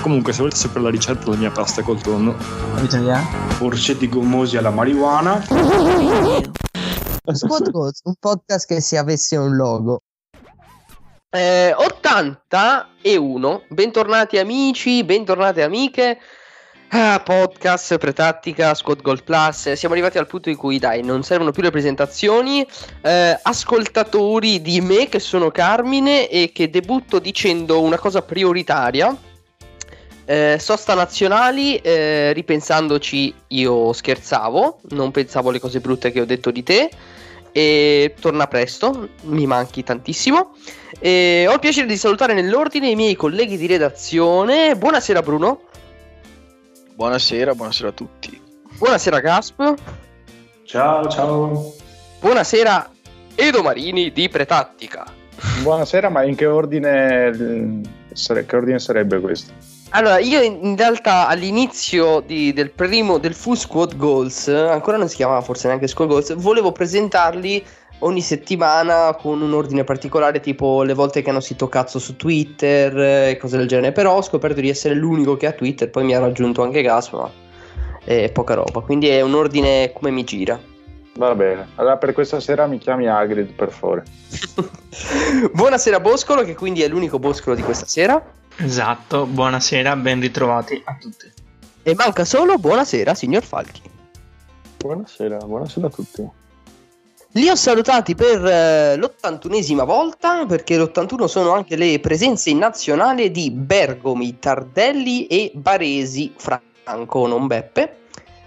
Comunque, se volete sapere la ricetta della mia pasta col tonno? Orsetti gommosi alla marijuana. Un podcast che se avesse un logo. Eh, 80 e 1. Bentornati amici, bentornate amiche. Ah, podcast, pretattica, Squad Gold Plus. Siamo arrivati al punto in cui, dai, non servono più le presentazioni. Eh, ascoltatori di me, che sono Carmine, e che debutto dicendo una cosa prioritaria. Eh, sosta nazionali, eh, ripensandoci, io scherzavo, non pensavo alle cose brutte che ho detto di te. E torna presto, mi manchi tantissimo. E ho il piacere di salutare nell'ordine i miei colleghi di redazione. Buonasera Bruno. Buonasera, buonasera a tutti. Buonasera Gasp. Ciao, ciao. Buonasera Edo Marini di Pretattica. Buonasera, ma in che ordine, sare- che ordine sarebbe questo? Allora, io in, realtà all'inizio di- del primo del full squad goals, ancora non si chiamava forse neanche squad goals, volevo presentarli ogni settimana con un ordine particolare, tipo le volte che hanno sito cazzo su Twitter e cose del genere. Però ho scoperto di essere l'unico che ha Twitter, poi mi ha raggiunto anche Gas, ma è poca roba. Quindi è un ordine come mi gira. Va bene, allora per questa sera mi chiami Hagrid, per favore. Buonasera Boscolo, che quindi è l'unico Boscolo di questa sera. Esatto, buonasera, ben ritrovati a tutti. E manca solo buonasera, signor Falchi. Buonasera, buonasera a tutti. Li ho salutati per eh, l'81esima volta perché l'81 sono anche le presenze in nazionale di Bergomi, Tardelli e Baresi, Franco, non Beppe.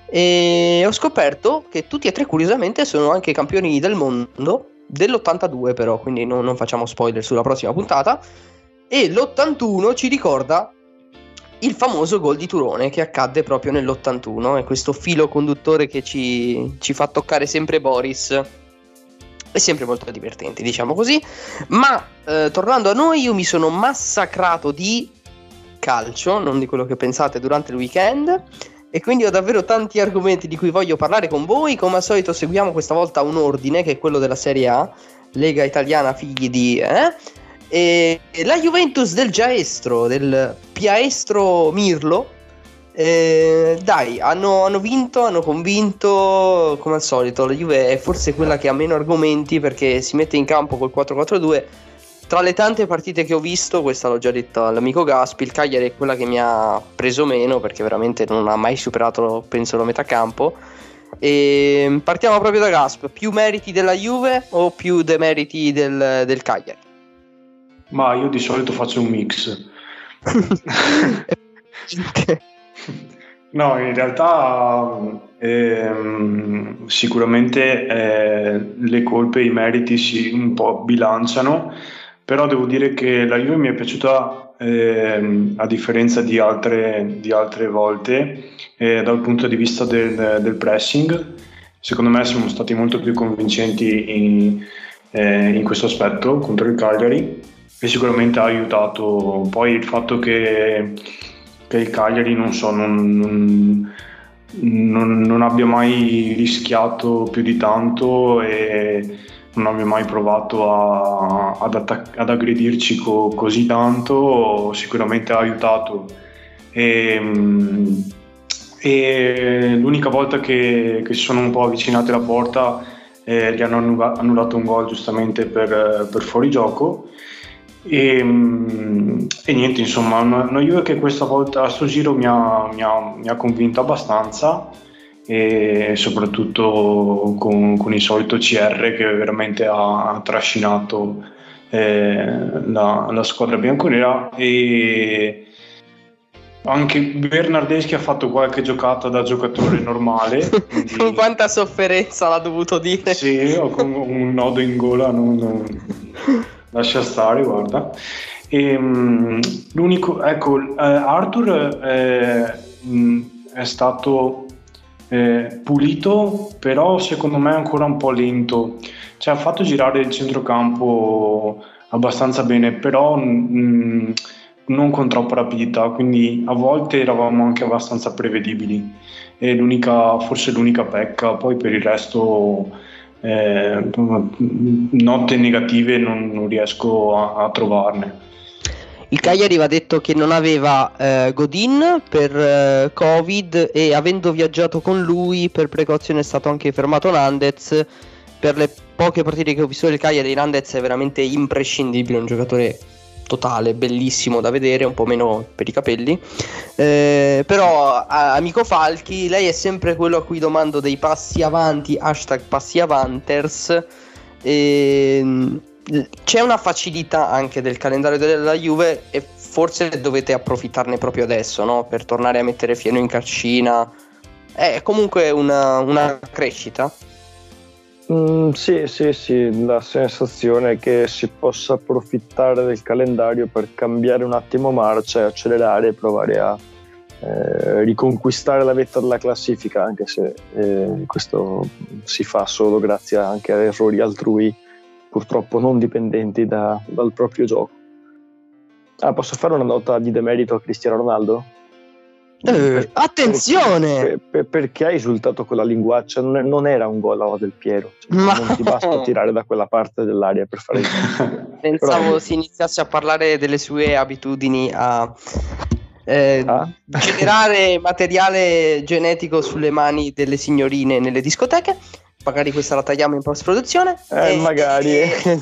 E ho scoperto che tutti e tre curiosamente sono anche campioni del mondo dell'82 però, quindi non, non facciamo spoiler sulla prossima puntata. E l'81 ci ricorda il famoso gol di Turone che accadde proprio nell'81 e questo filo conduttore che ci, ci fa toccare sempre Boris è sempre molto divertente, diciamo così. Ma eh, tornando a noi, io mi sono massacrato di calcio, non di quello che pensate durante il weekend. E quindi ho davvero tanti argomenti di cui voglio parlare con voi. Come al solito, seguiamo questa volta un ordine che è quello della Serie A, Lega Italiana Figli di. Eh? E la Juventus del Giaestro, del Piaestro Mirlo. eh, dai, hanno, hanno vinto, hanno convinto come al solito. La Juve è forse quella che ha meno argomenti perché si mette in campo col 4-4-2. Tra le tante partite che ho visto, questa l'ho già detto all'amico Gaspi, il Cagliari è quella che mi ha preso meno perché veramente non ha mai superato, penso, la metà campo. E partiamo proprio da Gasp, più meriti della Juve o più demeriti del, del Cagliari? Ma io di solito faccio un mix. No, in realtà ehm, sicuramente eh, le colpe e i meriti si un po' bilanciano, però devo dire che la Juve mi è piaciuta ehm, a differenza di altre, di altre volte eh, dal punto di vista del, del pressing. Secondo me siamo stati molto più convincenti in, eh, in questo aspetto contro il Cagliari e sicuramente ha aiutato poi il fatto che che il Cagliari non so, non, non, non- non abbia mai rischiato più di tanto e non abbia mai provato a- ad, attac- ad aggredirci co- così tanto, sicuramente ha aiutato. E, mm, e l'unica volta che, si sono un po' avvicinati alla porta eh, gli hanno annulla- annullato un gol giustamente per, per fuorigioco. E, mm, e niente, insomma, una, una Juve che questa volta a sto giro mi ha, mi ha- mi ha convinto abbastanza e soprattutto con, con il solito CR che veramente ha trascinato eh, la, la squadra bianconera e anche Bernardeschi ha fatto qualche giocata da giocatore normale quindi- Con quanta sofferenza l'ha dovuto dire. sì, ho con un nodo in gola, non, non- lascia stare, guarda. Ehm, l'unico, ecco, eh, Arthur eh, mh, è stato eh, pulito, però secondo me ancora un po' lento. Cioè, ha fatto girare il centrocampo abbastanza bene, però mh, non con troppa rapidità, quindi a volte eravamo anche abbastanza prevedibili. E l'unica, forse l'unica pecca, poi per il resto eh, note negative non, non riesco a, a, trovarne. Il Cagliari va detto che non aveva eh, Godin per eh, Covid e avendo viaggiato con lui per precauzione è stato anche fermato Nandez. Per le poche partite che ho visto del Cagliari, Nandez è veramente imprescindibile, un giocatore totale, bellissimo da vedere, un po' meno per i capelli. Eh, però, amico Falchi, lei è sempre quello a cui domando dei passi avanti, hashtag passi avanters. E, c'è una facilità anche del calendario della Juve e forse dovete approfittarne proprio adesso, no? Per tornare a mettere fieno in carcina. È comunque una, una crescita. Mm, sì, sì, sì, la sensazione è che si possa approfittare del calendario per cambiare un attimo marcia e accelerare e provare a eh, riconquistare la vetta della classifica, anche se eh, questo si fa solo grazie anche a errori altrui, purtroppo non dipendenti da, dal proprio gioco. Ah, posso fare una nota di demerito a Cristiano Ronaldo? Eh, attenzione! Per, per, perché hai esultato con la linguaccia? Non, è, non era un gol del Piero. Cioè, Ma... Non ti basta tirare da quella parte dell'aria per fare il Pensavo Però... si iniziasse a parlare delle sue abitudini a eh, ah? generare materiale genetico sulle mani delle signorine nelle discoteche magari questa la tagliamo in post produzione. Eh, e, magari. E,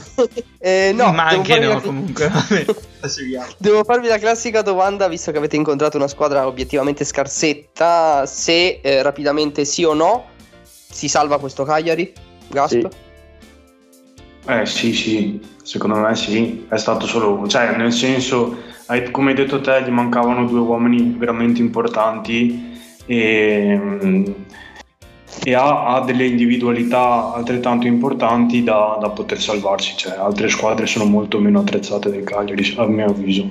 eh, no, ma anche no, la... comunque. devo farvi la classica domanda, visto che avete incontrato una squadra obiettivamente scarsetta, se eh, rapidamente sì o no si salva questo Cagliari? Gasp? Sì. Eh sì, sì, secondo me sì, è stato solo, cioè nel senso, come hai detto te, gli mancavano due uomini veramente importanti e mm, e ha, ha, delle individualità altrettanto importanti da, da, poter salvarsi, cioè altre squadre sono molto meno attrezzate del Cagliari a mio avviso.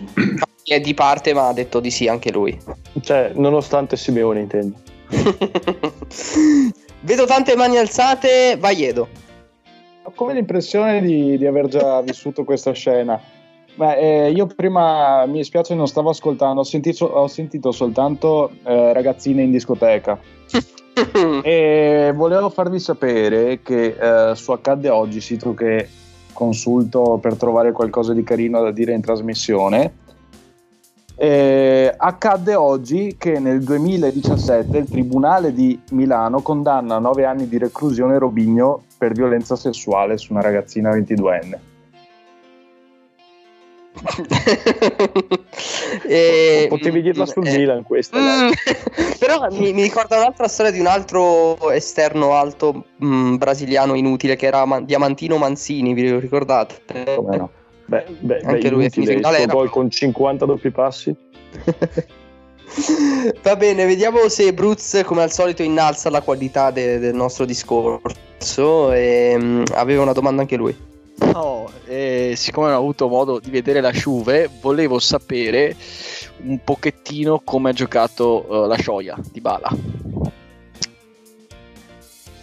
È di parte ma ha detto di sì anche lui. Cioè, nonostante Simeone intendo. Vedo tante mani alzate, vai Edo. Ho come l'impressione di, di aver già vissuto questa scena. Beh, eh, io prima mi spiace non stavo ascoltando, ho sentito, ho sentito soltanto eh, ragazzine in discoteca. e volevo farvi sapere che eh, su Accadde Oggi, sito che consulto per trovare qualcosa di carino da dire in trasmissione, eh, accadde oggi che nel 2017 il Tribunale di Milano condanna a 9 anni di reclusione Robigno per violenza sessuale su una ragazzina 22enne. E, Potevi dirla sul eh, Milan questa. Mm, però mi, mi, ricorda un'altra storia di un altro esterno alto mh, mm, brasiliano inutile che era Man- Diamantino Manzini, vi ricordate? Come no? Beh, beh, Anche beh, lui è finito in galera. gol con 50 doppi passi. Va bene, vediamo se Bruz come al solito innalza la qualità de- del nostro discorso. E, mh, mm, aveva una domanda anche lui. No, eh, siccome non ho avuto modo di vedere la Juve, volevo sapere un pochettino come ha giocato uh, la Scioia di Bala.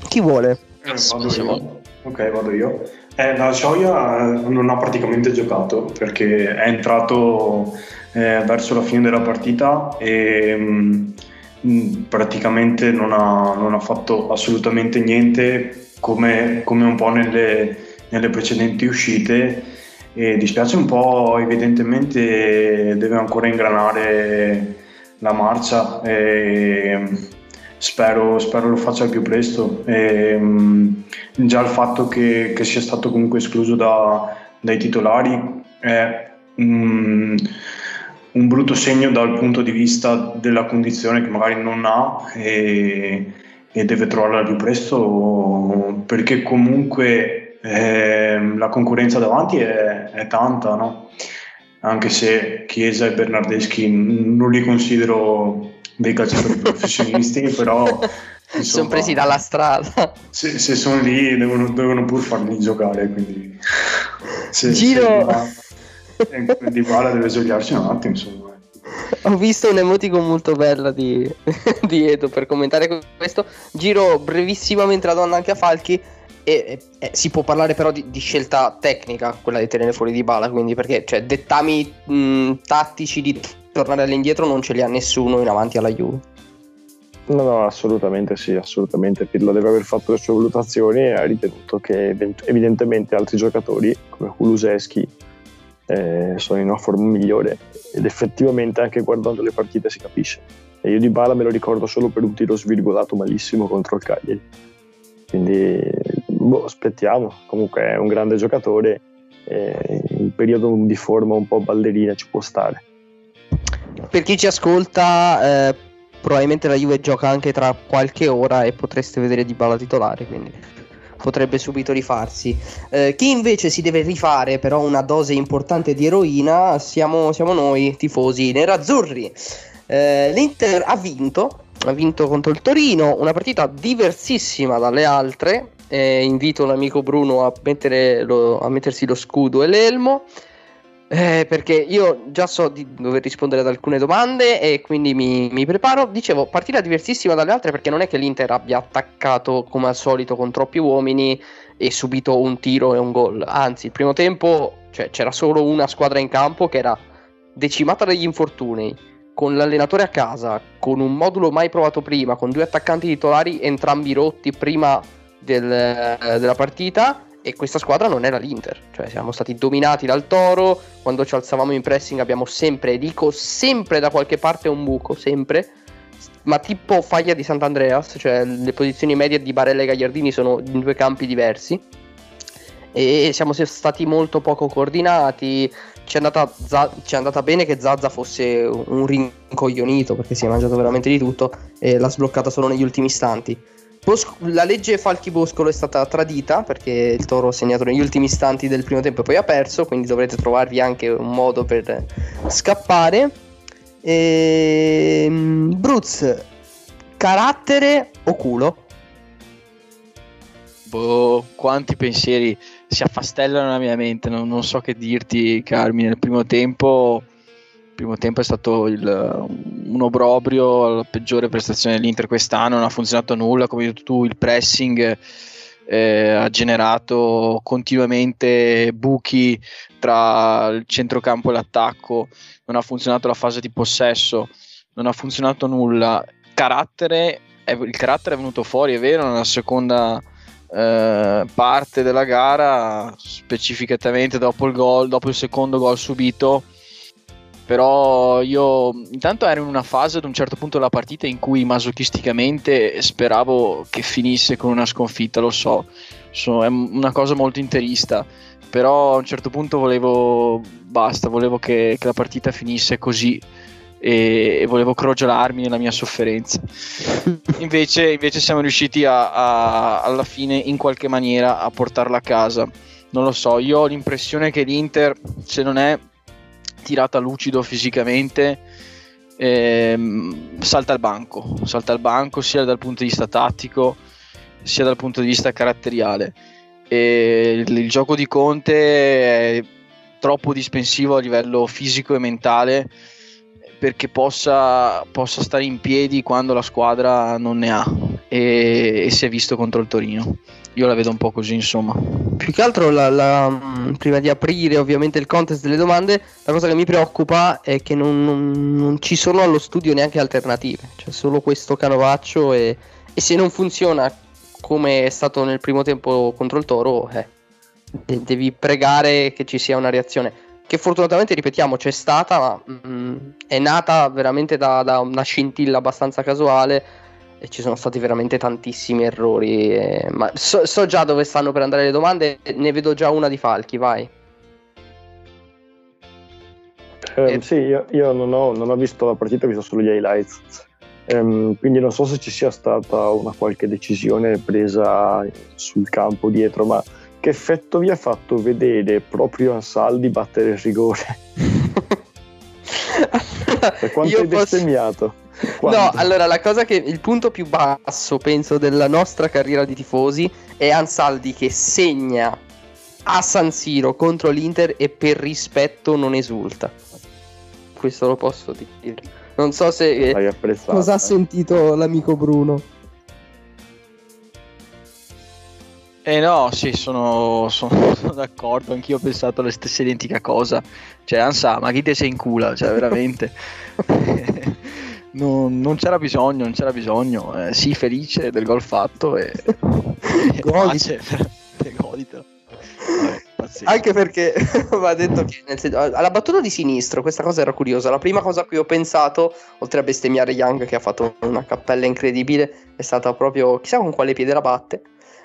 Chi vuole? Eh, vado io. Ok, vado io. Eh, la Scioia non ha praticamente giocato perché è entrato eh, verso la fine della partita e mh, mm, praticamente non ha, non ha, fatto assolutamente niente come, come un po' nelle nelle precedenti uscite e dispiace un po', evidentemente deve ancora ingranare la marcia e spero, spero lo faccia al più presto. E, già il fatto che, che, sia stato comunque escluso da, dai titolari è um, un brutto segno dal punto di vista della condizione che magari non ha e, e deve trovarla al più presto perché comunque eh, la concorrenza davanti è, è tanta, no? anche se Chiesa e Bernardeschi non li considero dei calciatori professionisti, però insomma, sono presi dalla strada. Se, se sono lì devono, devono, pur farli giocare, quindi se, Giro... se di Bala deve svegliarsi un attimo, insomma. Ho visto un emoticon molto bella di, di Edo per commentare questo. Giro brevissimamente la donna anche a Falchi. E, e, si può parlare però di, di, scelta tecnica, quella di tenere fuori di bala, quindi perché cioè, dettami mh, tattici di tornare all'indietro non ce li ha nessuno in avanti alla Juve. No, no, assolutamente sì, assolutamente. Pirlo deve aver fatto le sue valutazioni e ha ritenuto che evidentemente altri giocatori come Kuluseschi eh, sono in una forma migliore ed effettivamente anche guardando le partite si capisce. E io di Bala me lo ricordo solo per un tiro svirgolato malissimo contro il Cagliari. Quindi boh, aspettiamo, comunque è un grande giocatore, eh, in periodo di forma un po' ballerina ci può stare. Per chi ci ascolta, eh, probabilmente la Juve gioca anche tra qualche ora e potreste vedere di balla titolare, quindi potrebbe subito rifarsi. Eh, chi invece si deve rifare però una dose importante di eroina siamo, siamo noi, tifosi nerazzurri. Eh, L'Inter ha vinto, ha vinto contro il Torino, una partita diversissima dalle altre. Eh, invito l'amico Bruno a, lo, a mettersi lo scudo e l'elmo. Eh, perché io già so di dover rispondere ad alcune domande e quindi mi, mi, preparo. Dicevo, partita diversissima dalle altre perché non è che l'Inter abbia attaccato come al solito con troppi uomini e subito un tiro e un gol. Anzi, il primo tempo cioè, c'era solo una squadra in campo che era decimata dagli infortuni, con l'allenatore a casa, con un modulo mai provato prima, con due attaccanti titolari entrambi rotti prima del, della partita e questa squadra non era l'Inter, cioè siamo stati dominati dal Toro, quando ci alzavamo in pressing abbiamo sempre, dico sempre da qualche parte un buco, sempre, ma tipo faglia di Sant'Andreas, cioè le posizioni medie di Barella e Gagliardini sono in due campi diversi e siamo stati molto poco coordinati, ci è andata, ci è andata bene che Zazza fosse un rincoglionito perché si è mangiato veramente di tutto e l'ha sbloccata solo negli ultimi istanti Bosco, la legge Falchi Boscolo è stata tradita perché il Toro ha segnato negli ultimi istanti del primo tempo e poi ha perso, quindi dovrete trovarvi anche un modo per scappare. E... Ehm, Bruz, carattere o culo? Boh, quanti pensieri si affastellano nella mia mente, non, non so che dirti Carmine, nel primo tempo primo tempo è stato il, un obrobrio, la peggiore prestazione dell'Inter quest'anno, non ha funzionato nulla, come hai detto tu, il pressing eh, ha generato continuamente buchi tra il centrocampo e l'attacco, non ha funzionato la fase di possesso, non ha funzionato nulla. Carattere, è, il carattere è venuto fuori, è vero, nella seconda eh, parte della gara, specificatamente dopo il gol, dopo il secondo gol subito però io intanto ero in una fase ad un certo punto della partita in cui masochisticamente speravo che finisse con una sconfitta, lo so, so è una cosa molto interista, però a un certo punto volevo, basta, volevo che, che la partita finisse così e, volevo crogiolarmi nella mia sofferenza. invece, invece siamo riusciti a, a, alla fine in qualche maniera a portarla a casa. Non lo so, io ho l'impressione che l'Inter, se non è tirata lucido fisicamente, ehm, salta al banco, salta al banco sia dal punto di vista tattico sia dal punto di vista caratteriale. E il, il gioco di Conte è troppo dispensivo a livello fisico e mentale perché possa, possa stare in piedi quando la squadra non ne ha e, e si è visto contro il Torino io la vedo un po' così, insomma. Più che altro, la, la, mm, prima di aprire ovviamente il contest delle domande, la cosa che mi preoccupa è che non, non, non ci sono allo studio neanche alternative. C'è solo questo canovaccio e, e, se non funziona come è stato nel primo tempo contro il Toro, eh, de- devi pregare che ci sia una reazione. Che fortunatamente, ripetiamo, c'è stata, ma mh, mm, è nata veramente da, da una scintilla abbastanza casuale e ci sono stati veramente tantissimi errori. Eh, ma so, so, già dove stanno per andare le domande, ne vedo già una di Falchi, vai. Eh. Sì, io, io non, ho, non, ho, visto la partita, ho visto solo gli highlights. Um, quindi non so se ci sia stata una qualche decisione presa sul campo dietro, ma che effetto vi ha fatto vedere proprio Ansaldi battere il rigore? quanto hai bestemmiato? Quando? No, allora la cosa che il punto più basso, penso, della nostra carriera di tifosi è Ansaldi che segna a San Siro contro l'Inter e per rispetto non esulta. questo lo posso dire. Non so se apprezzato. Cosa ha eh. sentito l'amico Bruno? Eh no, sì, sono, sono- sono d'accordo, anch'io ho pensato la stessa identica cosa. Cioè, Ansa, ma chi te sei in culo? Cioè, veramente. non, non c'era bisogno, non c'era bisogno. Eh, sì, felice del gol fatto e... e pace, veramente, goditelo. Pazzesco. Anche perché va detto che senso, alla battuta di sinistro questa cosa era curiosa. La prima cosa a cui ho pensato, oltre a bestemmiare Young che ha fatto una cappella incredibile, è stata proprio chissà con quale piede la batte.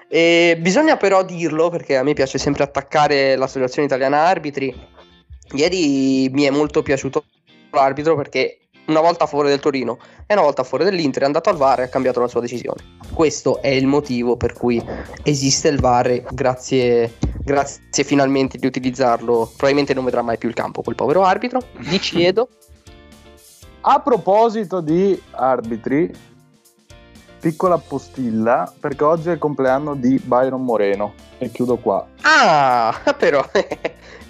E bisogna però dirlo perché a me piace sempre attaccare l'associazione italiana arbitri. Ieri mi è molto piaciuto l'arbitro perché una volta a favore del Torino e una volta a favore dell'Inter è andato al VAR e ha cambiato la sua decisione. Questo è il motivo per cui esiste il VAR grazie, grazie finalmente di utilizzarlo. Probabilmente non vedrà mai più il campo quel povero arbitro. Gli chiedo. A proposito di arbitri, piccola postilla, perché oggi è il compleanno di Byron Moreno. E chiudo qua. Ah, però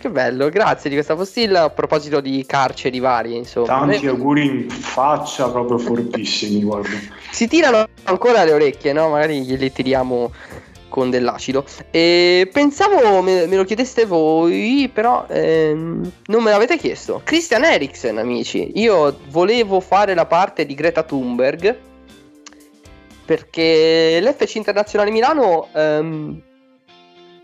che bello, grazie di questa postilla. A proposito di carceri varie, insomma. Tanti Eh, auguri in faccia, proprio fortissimi, guarda. Si tirano ancora le orecchie, no? Magari gliele tiriamo con dell'acido. E pensavo me, me lo chiedeste voi, però ehm, non me l'avete chiesto. Christian Eriksen, amici. Io volevo fare la parte di Greta Thunberg perché l'FC Internazionale Milano ehm,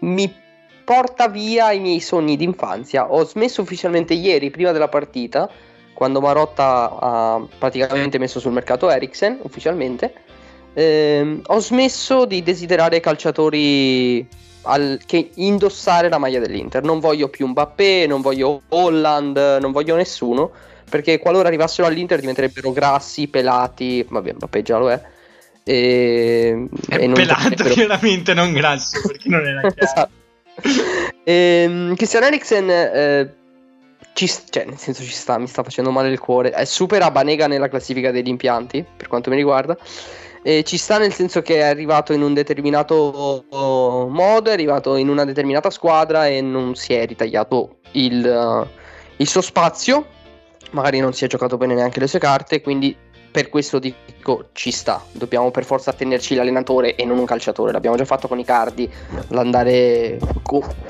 mi porta via i miei sogni d'infanzia. Ho smesso ufficialmente ieri, prima della partita, quando Marotta ha praticamente messo sul mercato Eriksen, ufficialmente. Ehm, ho smesso di desiderare calciatori al- che indossare la maglia dell'Inter. Non voglio più Mbappé, non voglio Holland, non voglio nessuno. Perché qualora arrivassero all'Inter diventerebbero grassi, pelati. Vabbè, Mbappé già lo è. E, È e non pelato chiaramente, non grasso, perché non era chiaro. esatto. Ehm, Christian Eriksen eh, ci, cioè, nel senso ci sta, mi sta facendo male il cuore. Eh, supera Banega nella classifica degli impianti, per quanto mi riguarda. E ci sta nel senso che è arrivato in un determinato oh, modo, è arrivato in una determinata squadra e non si è ritagliato il, eh, il suo spazio. Magari non si è giocato bene neanche le sue carte, quindi per questo dico ci sta. Dobbiamo per forza attenerci l'allenatore e non un calciatore. L'abbiamo già fatto con i cardi, l'andare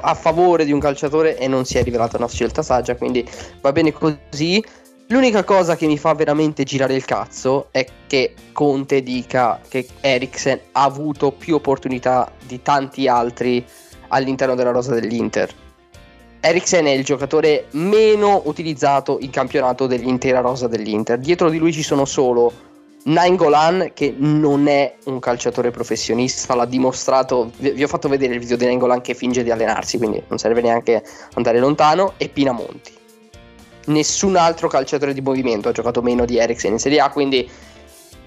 a favore di un calciatore e non si è rivelata una scelta saggia, quindi va bene così. L'unica cosa che mi fa veramente girare il cazzo è che Conte dica che Eriksen ha avuto più opportunità di tanti altri all'interno della rosa dell'Inter. Eriksen è il giocatore meno utilizzato in campionato dell'intera rosa dell'Inter. Dietro di lui ci sono solo Nainggolan che non è un calciatore professionista, l'ha dimostrato. Vi, ho fatto vedere il video di Nainggolan che finge di allenarsi, quindi non serve neanche andare lontano. E Pinamonti. Nessun altro calciatore di movimento ha giocato meno di Eriksen in Serie A, quindi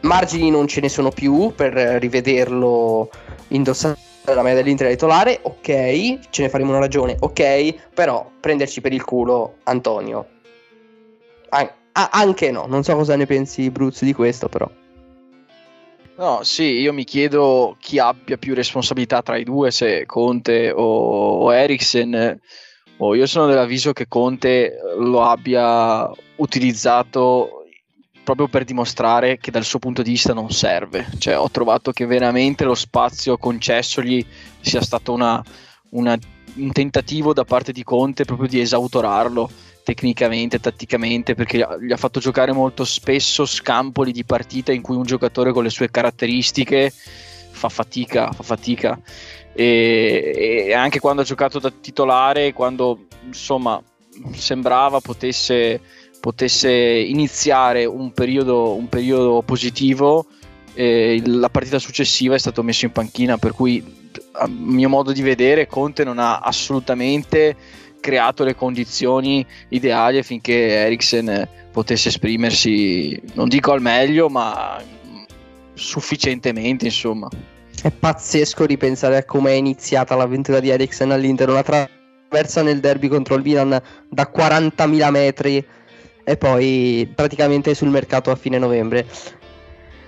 margini non ce ne sono più per rivederlo indossare la maglia dell'Inter titolare, ok, ce ne faremo una ragione, ok, però prenderci per il culo Antonio. An- anche no, non so cosa ne pensi Bruzzi di questo, però. No, sì, io mi chiedo chi abbia più responsabilità tra i due, se Conte o, o Eriksen. Oh, io sono dell'avviso che Conte lo abbia utilizzato proprio per dimostrare che dal suo punto di vista non serve. Cioè, ho trovato che veramente lo spazio concessogli sia stato una- una- un tentativo da parte di Conte proprio di esautorarlo tecnicamente, tatticamente, perché gli ha- fatto giocare molto spesso scampoli di partita in cui un giocatore con le sue caratteristiche fa fatica, fa fatica. E, e anche quando ha giocato da titolare, quando insomma sembrava potesse, potesse iniziare un periodo, un periodo positivo, il- la partita successiva è stato messo in panchina, per cui a mio modo di vedere Conte non ha assolutamente creato le condizioni ideali affinché Eriksen potesse esprimersi, non dico al meglio, ma sufficientemente, insomma. È pazzesco ripensare a come è iniziata l'avventura di Eriksen all'Inter, una traversa nel derby contro il Milan da 40.000 metri e poi praticamente sul mercato a fine novembre.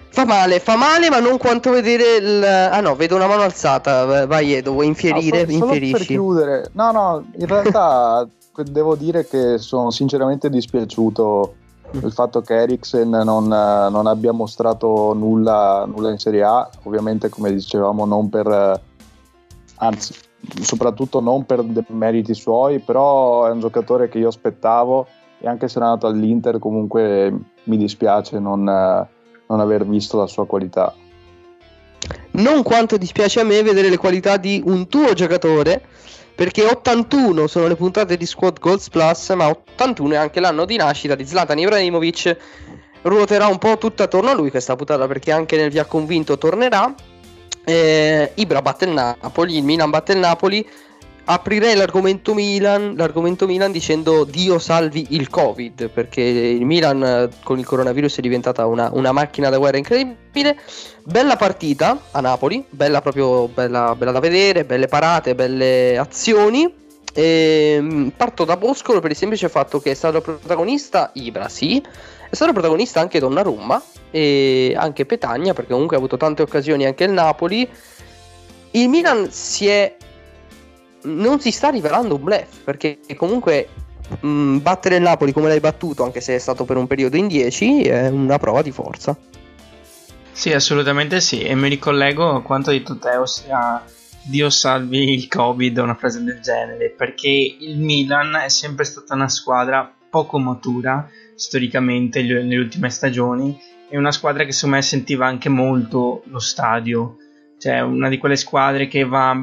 Fa male, fa male, ma non quanto vedere il... Ah no, vedo una mano alzata. Vai Edo, vuoi infierire? No, so- solo per chiudere, no, no, in realtà devo dire che sono sinceramente dispiaciuto del fatto che Eriksen non, non abbia mostrato nulla, nulla in Serie A, ovviamente come dicevamo non per, anzi soprattutto non per meriti suoi, però è un giocatore che io aspettavo e anche se è nato all'Inter comunque mi dispiace non, eh, non aver visto la sua qualità. Non quanto dispiace a me vedere le qualità di un tuo giocatore, perché 81 sono le puntate di Squad Goals Plus, ma 81 è anche l'anno di nascita di Zlatan Ibrahimovic. Ruoterà un po' tutta attorno a lui questa puntata perché anche nel via convinto tornerà. Eh, Ibra batte il Napoli, il Milan batte il Napoli. Aprirei l'argomento Milan, l'argomento Milan dicendo Dio salvi il Covid, perché il Milan eh, con il coronavirus è diventata una, una macchina da guerra incredibile. Bella partita a Napoli, bella proprio bella, bella da vedere, belle parate, belle azioni. Ehm, parto da Boscolo per il semplice fatto che è stato protagonista Ibra, sì, è stato protagonista anche Donnarumma e anche Petagna, perché comunque ha avuto tante occasioni anche il Napoli. Il Milan si è non si sta rivelando un bluff perché comunque mh, battere il Napoli come l'hai battuto anche se è stato per un periodo in 10 è una prova di forza Sì, assolutamente sì. E mi ricollego a quanto detto te, ossia Dio salvi il Covid, una frase del genere, perché il Milan è sempre stata una squadra poco matura storicamente nelle ultime stagioni. È una squadra che secondo me sentiva anche molto lo stadio, cioè una di quelle squadre che va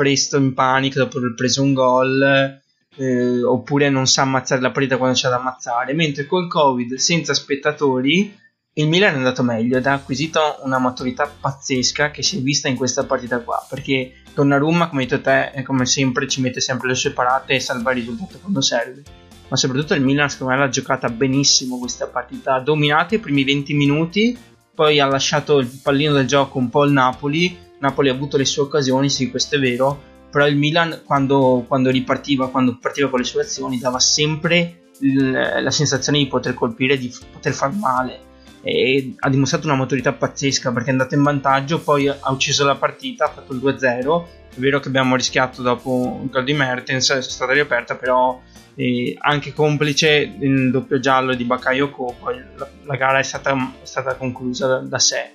presto in panico dopo aver preso un gol. eh, oppure non sa ammazzare la partita quando c'è da ammazzare mentre col covid senza spettatori il Milan è andato meglio ed ha acquisito una maturità pazzesca che si è vista in questa partita qua perché Donnarumma come hai detto te come sempre ci mette sempre le sue parate e salva il risultato quando serve ma soprattutto il Milan secondo me l'ha giocata benissimo questa partita ha dominato i primi 20 minuti poi ha lasciato il pallino del gioco un po' al Napoli Napoli ha avuto le sue occasioni sì questo è vero però il Milan quando, quando ripartiva quando partiva con le sue azioni dava sempre il- la sensazione di poter colpire di f- poter far male e ha dimostrato una maturità pazzesca perché è andato in vantaggio, poi ha ucciso la partita, ha fatto il 2-0. È vero che abbiamo rischiato dopo il gol di Mertens, è stata riaperta, però eh, anche complice il doppio giallo di Bakayoko, poi la, la gara è stata, è stata conclusa da, da sé.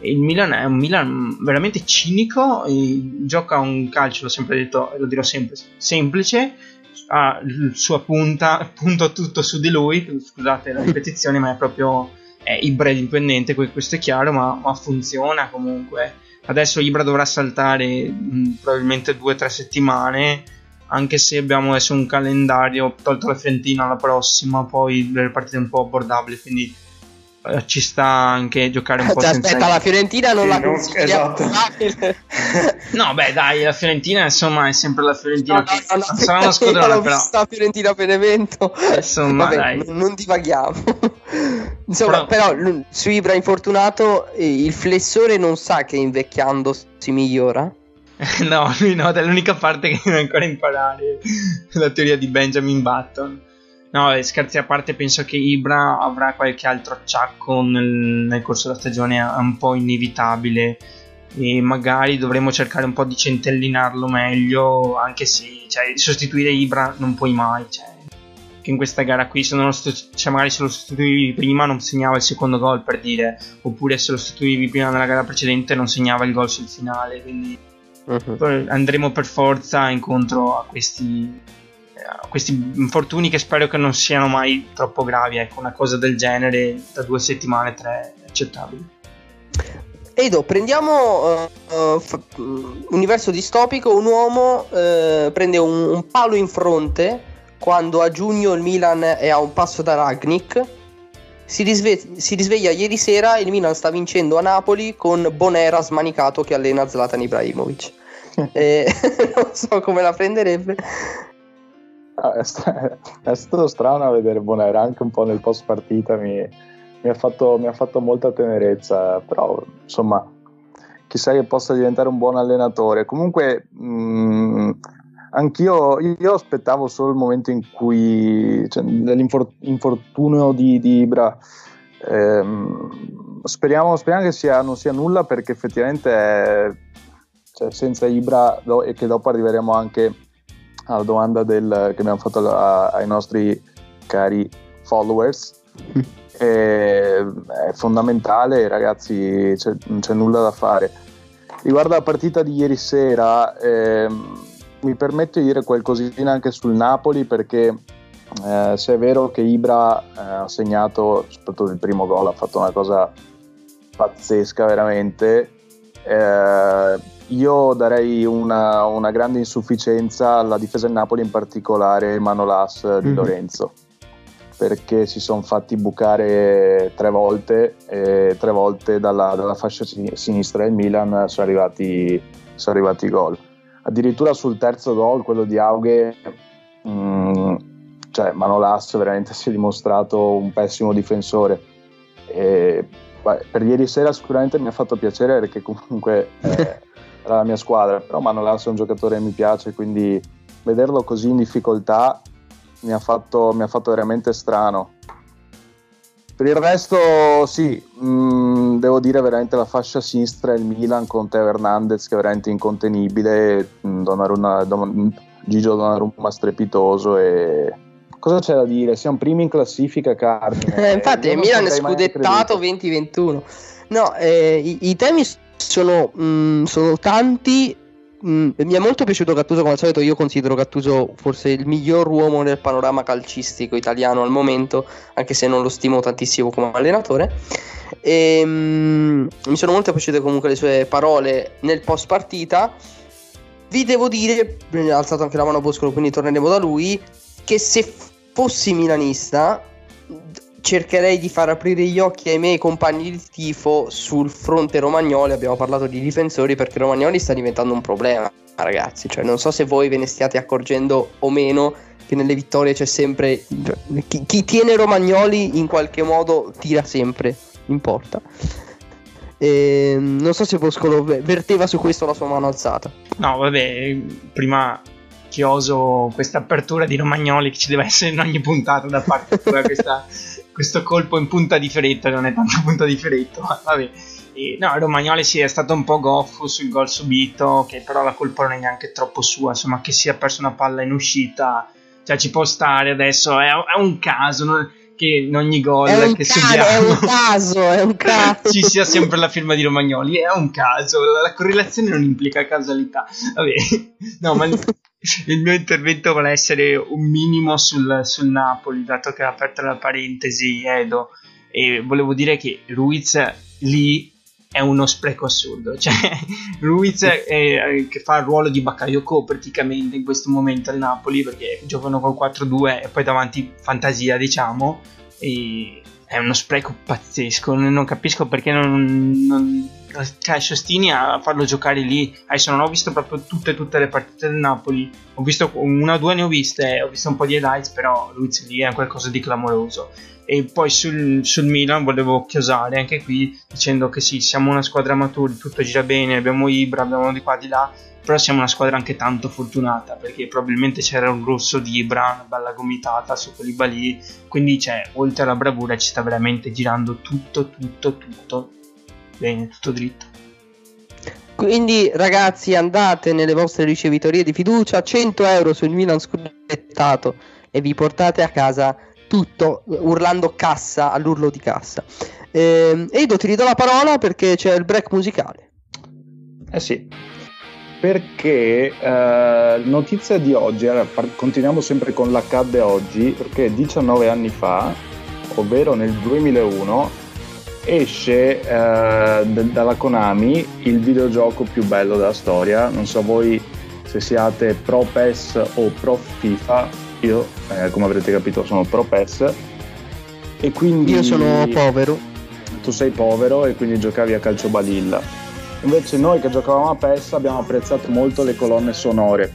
Il Milan è un Milan veramente cinico, gioca un calcio, l'ho sempre detto lo dirò sempre, semplice, ha il suo punta, punto tutto su di lui, scusate la ripetizione, ma è proprio è Ibra dipendente, que- questo è chiaro, ma, ma funziona comunque. Adesso Ibra dovrà saltare mh, probabilmente due o tre settimane, anche se abbiamo adesso un calendario, tolto la Fiorentina la prossima, poi delle partite un po' abbordabili, quindi ci sta anche giocare un po' Cioè, senza... aspetta la Fiorentina non Sì, la non- esatto. No, beh, dai, la Fiorentina insomma è sempre la Fiorentina. No, che no, no, sarà una l'ho squadrona, però. vista Fiorentina Benevento. Insomma, Vabbè, dai. non divaghiamo. Insomma, Però- però, l- su Ibra infortunato eh, il flessore non sa che invecchiando si migliora. No, lui no, è l'unica parte che deve ancora imparare la teoria di Benjamin Button. No, scherzi a parte, penso che Ibra avrà qualche altro acciacco nel, nel corso della stagione, un po' inevitabile. E magari dovremo cercare un po' di centellinarlo meglio, anche se cioè, sostituire Ibra non puoi mai. Cioè, che in questa gara qui, se, non lo sostitu- cioè, magari se lo sostituivi prima non segnava il secondo gol per dire, oppure se lo sostituivi prima nella gara precedente non segnava il gol sul finale. Quindi poi andremo per forza incontro a questi, questi infortuni che spero che non siano mai troppo gravi. Ecco, una cosa del genere da due settimane, tre, è accettabile. Edo, prendiamo eh, eh, fa- mm, universo distopico, un uomo eh, prende un, un palo in fronte quando a giugno il Milan è a un passo da Ragnik. Si, risve- si risveglia ieri sera, il Milan sta vincendo a Napoli con Bonera smanicato che allena Zlatan Ibrahimovic. Eh, non so come la prenderebbe. Ah, è, sta- è stato strano vedere Bonera anche un po' nel post partita, mi, mi ha fatto, mi ha fatto molta tenerezza, però insomma chissà che possa diventare un buon allenatore. Comunque mh, anch'io io aspettavo solo il momento in cui cioè, dell'infortunio di, di Ibra ehm, speriamo, speriamo che sia, non sia nulla perché effettivamente è, cioè, senza Ibra e che dopo arriveremo anche alla domanda del, che abbiamo fatto a, ai nostri cari followers. È, è fondamentale ragazzi c'è, non c'è nulla da fare. Riguardo alla partita di ieri sera ehm, mi permetto di dire qualcosina anche sul Napoli perché eh, se è vero che Ibra eh, ha segnato, soprattutto il primo gol, ha fatto una cosa pazzesca veramente, eh, io darei una, una, grande insufficienza alla difesa del Napoli, in particolare Manolas di mm. Lorenzo, perché si sono fatti bucare tre volte e tre volte dalla, dalla fascia sinistra del Milan sono arrivati, sono arrivati i gol. Addirittura sul terzo gol, quello di Aughe, mh, mm, cioè Manolas veramente si è dimostrato un pessimo difensore. E, beh, per ieri sera sicuramente mi ha fatto piacere perché comunque eh, era la mia squadra, però Manolas è un giocatore che mi piace, quindi vederlo così in difficoltà mi ha fatto, mi ha fatto veramente strano. Per il resto, sì, mh, mm, devo dire veramente la fascia sinistra il Milan con Teo Hernandez che è veramente incontenibile, mm, Donnarumma, Don, Gigio Donnarumma strepitoso e cosa c'è da dire? Siamo primi in classifica, Carmine. Infatti, il Milan è scudettato 2021. No, eh, i, i, temi sono, mh, mm, sono tanti. Mm, mi è molto piaciuto Gattuso come al solito io considero Gattuso forse il miglior uomo nel panorama calcistico italiano al momento anche se non lo stimo tantissimo come allenatore. E, mm, mi sono molto piaciute comunque le sue parole nel post partita. Vi devo dire ha alzato anche la mano Boscolo quindi torneremo da lui che se fossi milanista cercherei di far aprire gli occhi ai miei compagni di tifo sul fronte Romagnoli. Abbiamo parlato di difensori perché Romagnoli sta diventando un problema, ragazzi. Cioè, non so se voi ve ne stiate accorgendo o meno che nelle vittorie c'è sempre chi, chi tiene Romagnoli in qualche modo tira sempre in porta. E, non so se Boscolo verteva su questo la sua mano alzata. No, vabbè, prima chioso questa apertura di Romagnoli che ci deve essere in ogni puntata da parte tua questa questo colpo in punta di feretta, non è tanto punta di feretta, ma vabbè. E, no, Romagnoli sì, è stato un po' goffo sul gol subito, che però la colpa non è neanche troppo sua, insomma, che sia perso una palla in uscita, cioè ci può stare adesso, è, è un caso, non, che in ogni gol che caso, subiamo è un caso, è un caso. ci sia sempre la firma di Romagnoli, è un caso, la correlazione non implica casualità. Vabbè, no, ma il mio intervento vuole essere un minimo sul, sul Napoli, dato che ha aperto la parentesi Edo, e volevo dire che Ruiz lì è uno spreco assurdo. Cioè, Ruiz è, che fa il ruolo di Bakayoko praticamente in questo momento al Napoli perché giocano col 4-2 e poi davanti fantasia, diciamo. E è uno spreco pazzesco. Non capisco perché non, non cioè, Sostini a farlo giocare lì. Adesso non ho visto proprio tutte, tutte le partite del Napoli. Ho visto una o due ne ho viste, ho visto un po' di highlights, però Luiz lì è qualcosa di clamoroso. E poi sul, sul Milan volevo chiosare anche qui dicendo che sì, siamo una squadra matura, tutto gira bene, abbiamo Ibra, abbiamo di qua di là, però siamo una squadra anche tanto fortunata perché probabilmente c'era un rosso di Ibra, una bella gomitata su Koulibaly, quindi cioè, oltre alla bravura ci sta veramente girando tutto, tutto, tutto bene, tutto dritto. Quindi ragazzi andate nelle vostre ricevitorie di fiducia, 100 euro sul Milan scudettato e vi portate a casa tutto urlando cassa all'urlo di cassa. Eh, Edo ti ridò la parola perché c'è il break musicale. Eh sì, perché eh, notizia di oggi, continuiamo sempre con l'accadde oggi, perché 19 anni fa, ovvero nel 2001, esce eh, dalla Konami il videogioco più bello della storia. Non so voi se siate pro PES o pro FIFA, io eh, come avrete capito sono pro PES. E quindi io sono povero. Tu sei povero e quindi giocavi a calcio balilla. Invece noi che giocavamo a PES abbiamo apprezzato molto le colonne sonore,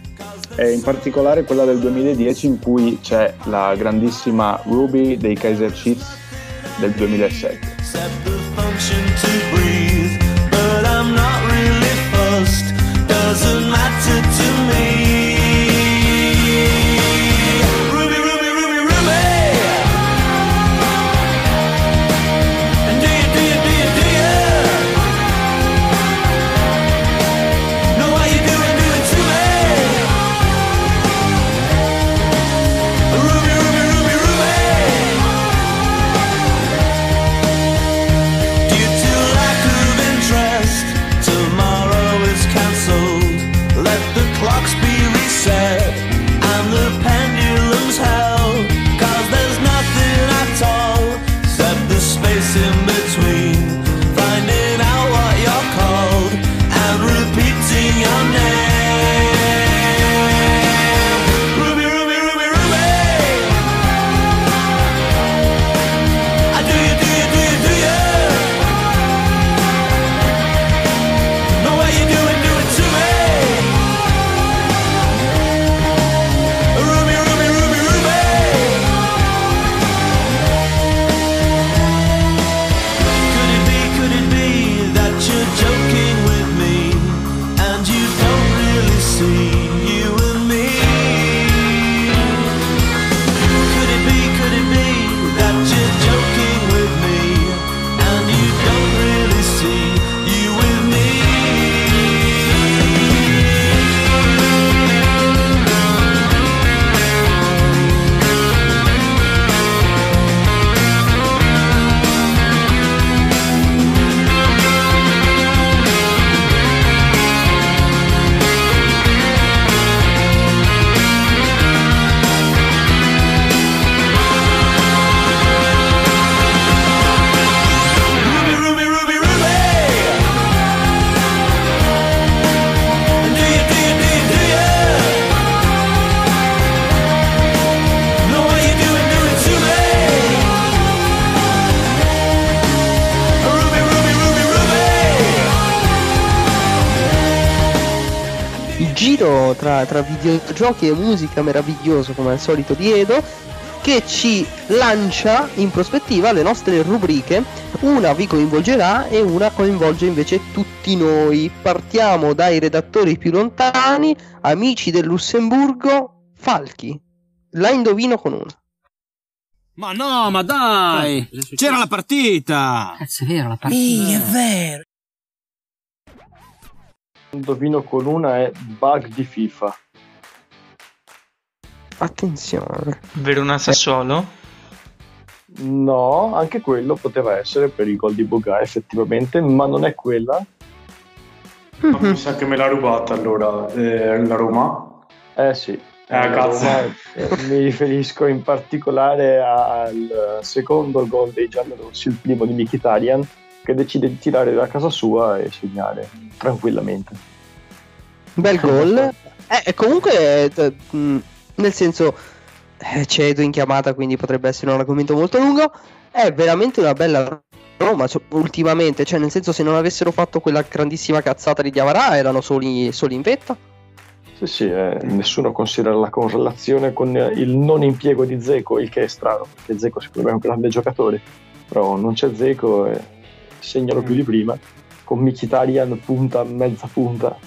e in particolare quella del 2010 in cui c'è la grandissima Ruby dei Kaiser Chiefs del 2007. accept the function to breathe, but I'm not. Tra, videogiochi e musica meraviglioso come al solito di Edo che ci lancia in prospettiva le nostre rubriche. Una vi coinvolgerà e una coinvolge invece tutti noi. Partiamo dai redattori più lontani, amici del Lussemburgo, Falchi. La indovino con una. Ma no, ma dai! C'era la partita! Cazzo, è vero la partita. vero! Indovino con una è bug di FIFA. Attenzione. Verona Sassuolo? No, anche quello poteva essere per i gol di Boga effettivamente, ma non è quella. Ma mi sa che me l'ha rubata allora eh, la Roma. Eh sì. Eh, cazzo. Roma, eh, mi riferisco in particolare al secondo gol dei giallorossi, il primo di Mkhitaryan, che decide di tirare da casa sua e segnare tranquillamente. Bel gol. Eh, e comunque, eh, mh, nel senso, eh, c'è Edo in chiamata, quindi potrebbe essere un argomento molto lungo. È veramente una bella Roma, cioè, ultimamente. Cioè, nel senso, se non avessero fatto quella grandissima cazzata di Diavara, erano soli, soli in vetta. Sì, sì, eh, nessuno considera la correlazione con eh, il non impiego di Zeco, il che è strano, perché Zeco me è un grande giocatore, però non c'è Zeco e segnano più di prima, con Mkhitaryan punta, mezza punta.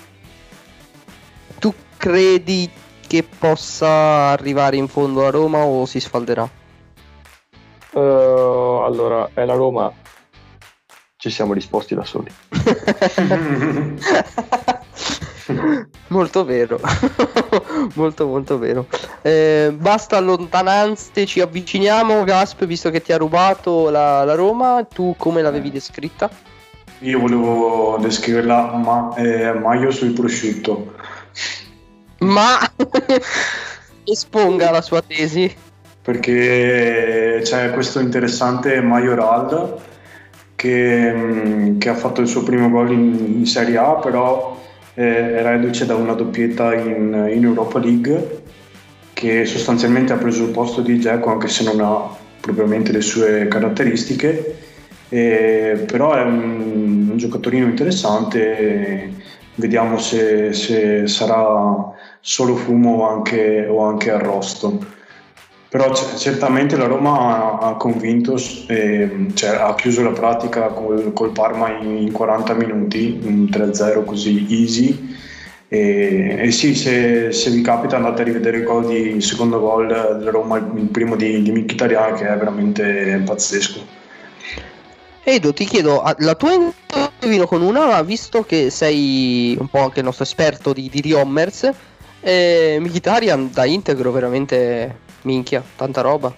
Tu credi che possa arrivare in fondo a Roma o si sfalderà? Eh, allora, è la Roma, ci siamo risposti da soli. molto vero, molto molto vero. Eh, basta lontananze, ci avviciniamo. Gasp, visto che ti ha rubato la, la Roma, tu come l'avevi descritta? Io volevo descriverla ma, eh, maio sul prosciutto. Ma esponga la sua tesi. perché c'è questo interessante Majoral che, mh, che ha fatto il suo primo gol in, in Serie A, però eh, è reduce da una doppietta in, in Europa League che sostanzialmente ha preso il posto di Dzeko anche se non ha propriamente le sue caratteristiche, Eh, però è un, un giocatorino interessante, e vediamo se, se sarà solo fumo o anche, o anche arrosto. Però c- certamente la Roma ha, ha convinto, eh, cioè, ha chiuso la pratica col, col Parma in, in 40 minuti, un 3-0 così easy. E, e sì, se, se vi capita andate a rivedere il, gol di, secondo gol della Roma, il, il primo di, di Mkhitaryan che è veramente pazzesco. Edo, ti chiedo, la tua indovino con una, visto che sei un po' anche il nostro esperto di, di Riommers, eh, Mkhitaryan da integro veramente minchia, tanta roba.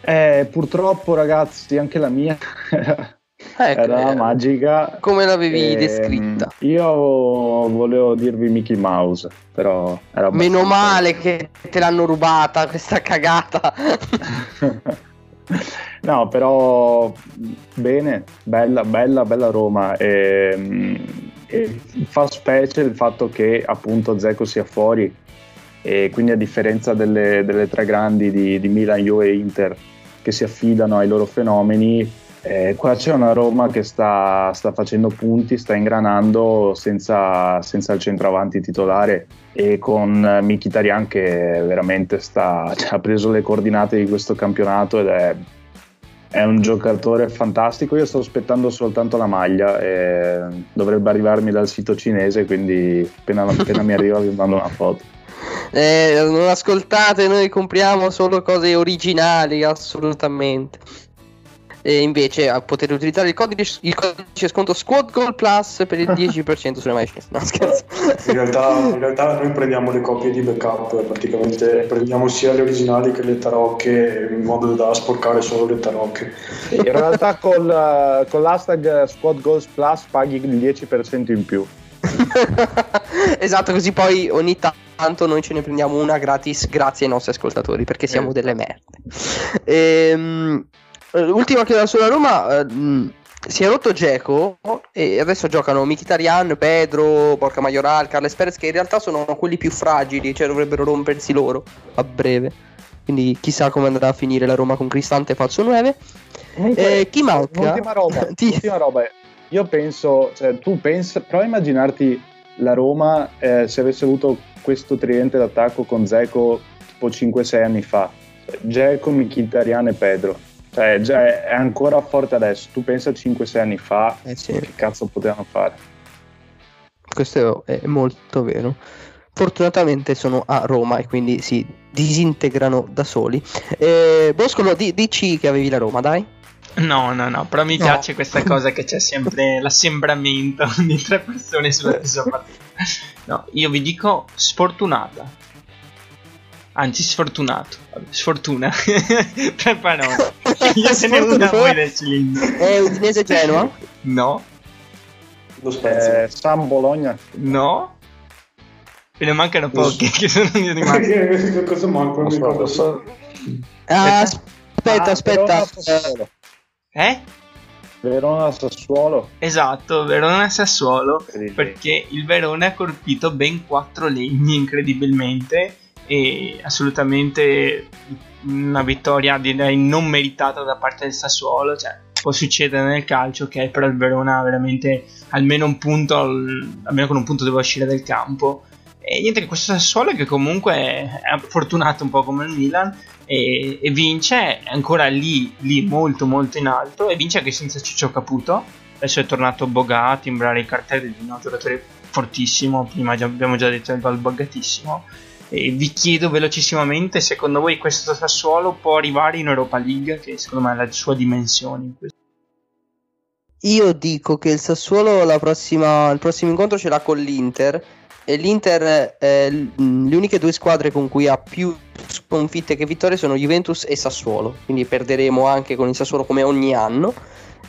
Eh, purtroppo ragazzi, anche la mia Ecco, era eh, magica. come l'avevi Ehm, descritta? Io volevo dirvi Mickey Mouse, però era Meno male che te l'hanno rubata questa cagata. no, però bene, bella, bella, bella Roma. E, e fa specie il fatto che appunto Zeco sia fuori e quindi a differenza delle, delle tre grandi di, di Milan, Juve e Inter che si affidano ai loro fenomeni, eh, qua c'è una Roma che sta, sta facendo punti, sta ingranando senza, senza il centroavanti titolare e con Mkhitaryan che veramente sta, cioè, ha preso le coordinate di questo campionato ed è, è un giocatore fantastico. Io sto aspettando soltanto la maglia dovrebbe arrivarmi dal sito cinese, quindi appena, appena mi arriva vi mando una foto. Eh, non ascoltate, noi compriamo solo cose originali, assolutamente. E invece eh, potete utilizzare il codice, il codice sconto Squad Goal Plus per il 10% sulle maglie cinesi. No, scherzo. In realtà, in realtà noi prendiamo le copie di backup, praticamente prendiamo sia le originali che le tarocche in modo da sporcare solo le tarocche. In realtà col, eh, con l'hashtag Squad Goals Plus paghi il 10% in più. esatto, così poi ogni tanto noi ce ne prendiamo una gratis grazie ai nostri ascoltatori perché siamo delle merde. Ehm, ultima chiamata sulla Roma. ehm, si è rotto Geco e adesso giocano Mkhitaryan, Pedro, Porca Majoral, Carles Perez che in realtà sono quelli più fragili, cioè dovrebbero rompersi loro a breve. Quindi chissà come andrà a finire la Roma con Cristante Falso 9. Eh, chi manca? L'ultima roba, Ti- l'ultima roba è, io penso, cioè, tu pensa, prova a immaginarti la Roma eh, se avesse avuto questo tridente d'attacco con Zeco tipo 5-6 anni fa. Zeco, Mkhitaryan e Pedro. Cioè, già è, ancora forte adesso. Tu pensa 5-6 anni fa, Eh sì. che cazzo potevano fare? Questo è molto vero. Fortunatamente sono a Roma e quindi si disintegrano da soli. Eh, Boscolo, di- dici che avevi la Roma, dai. No, no, no, però mi No. piace questa cosa che c'è sempre l'assembramento di tre persone sulla stessa partita. No, io vi dico sfortunata. Anzi, sfortunato. Vabbè, sfortuna. tre parole. Io se ne una voi del cilindro. È Udinese Genoa? No, Lo spezzo. Eh, San Bologna. no. Me ne mancano pochi che sono rimasti. Cosa manco? Non mi so, ricordo. lo so. Ah, aspetta, Ah, aspetta. Eh, Sassuolo. Verona Sassuolo. Esatto, Verona Sassuolo. Perché il Verona ha colpito ben 4 legni incredibilmente e assolutamente una vittoria direi non meritata da parte del Sassuolo. Cioè può succedere nel calcio ok però il Verona veramente almeno un punto al- almeno con un punto deve uscire dal campo. E niente che questo Sassuolo che comunque è fortunato un po' come il Milan e, e vince è ancora lì, lì molto molto in alto e vince anche senza Ciccio Caputo. Adesso è tornato Boga a timbrare i cartelli di un giocatore fortissimo prima abbiamo già detto il gol buggatissimo e vi chiedo velocissimamente secondo voi questo Sassuolo può arrivare in Europa League che secondo me ha la sua dimensione Io dico che il Sassuolo prossima, il prossimo incontro ce l'ha con l'Inter. E l'Inter, eh, le uniche due squadre con cui ha più sconfitte che vittorie sono Juventus e Sassuolo. Quindi perderemo anche con il Sassuolo come ogni anno.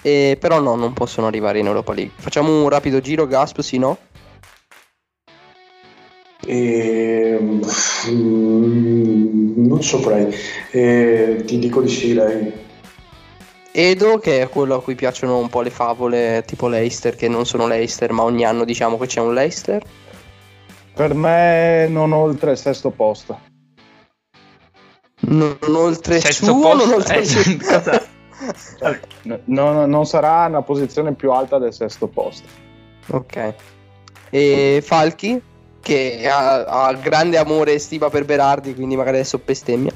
Eh, però no, non possono arrivare in Europa League. Facciamo un rapido giro, Gasp, sì, no? E, mm, non saprei. E, ti dico di sì, lei. Edo, che è quello a cui piacciono un po' le favole, tipo Leicester, che non sono Leicester, ma ogni anno diciamo che c'è un Leicester. Per me non oltre il sesto posto. Non oltre Sesto suo, posto, non oltre eh, cosa- No- no- non sarà una posizione più alta del sesto posto. Ok. E Falchi, che ha, ha grande amore e stima per Berardi, quindi magari adesso bestemmia.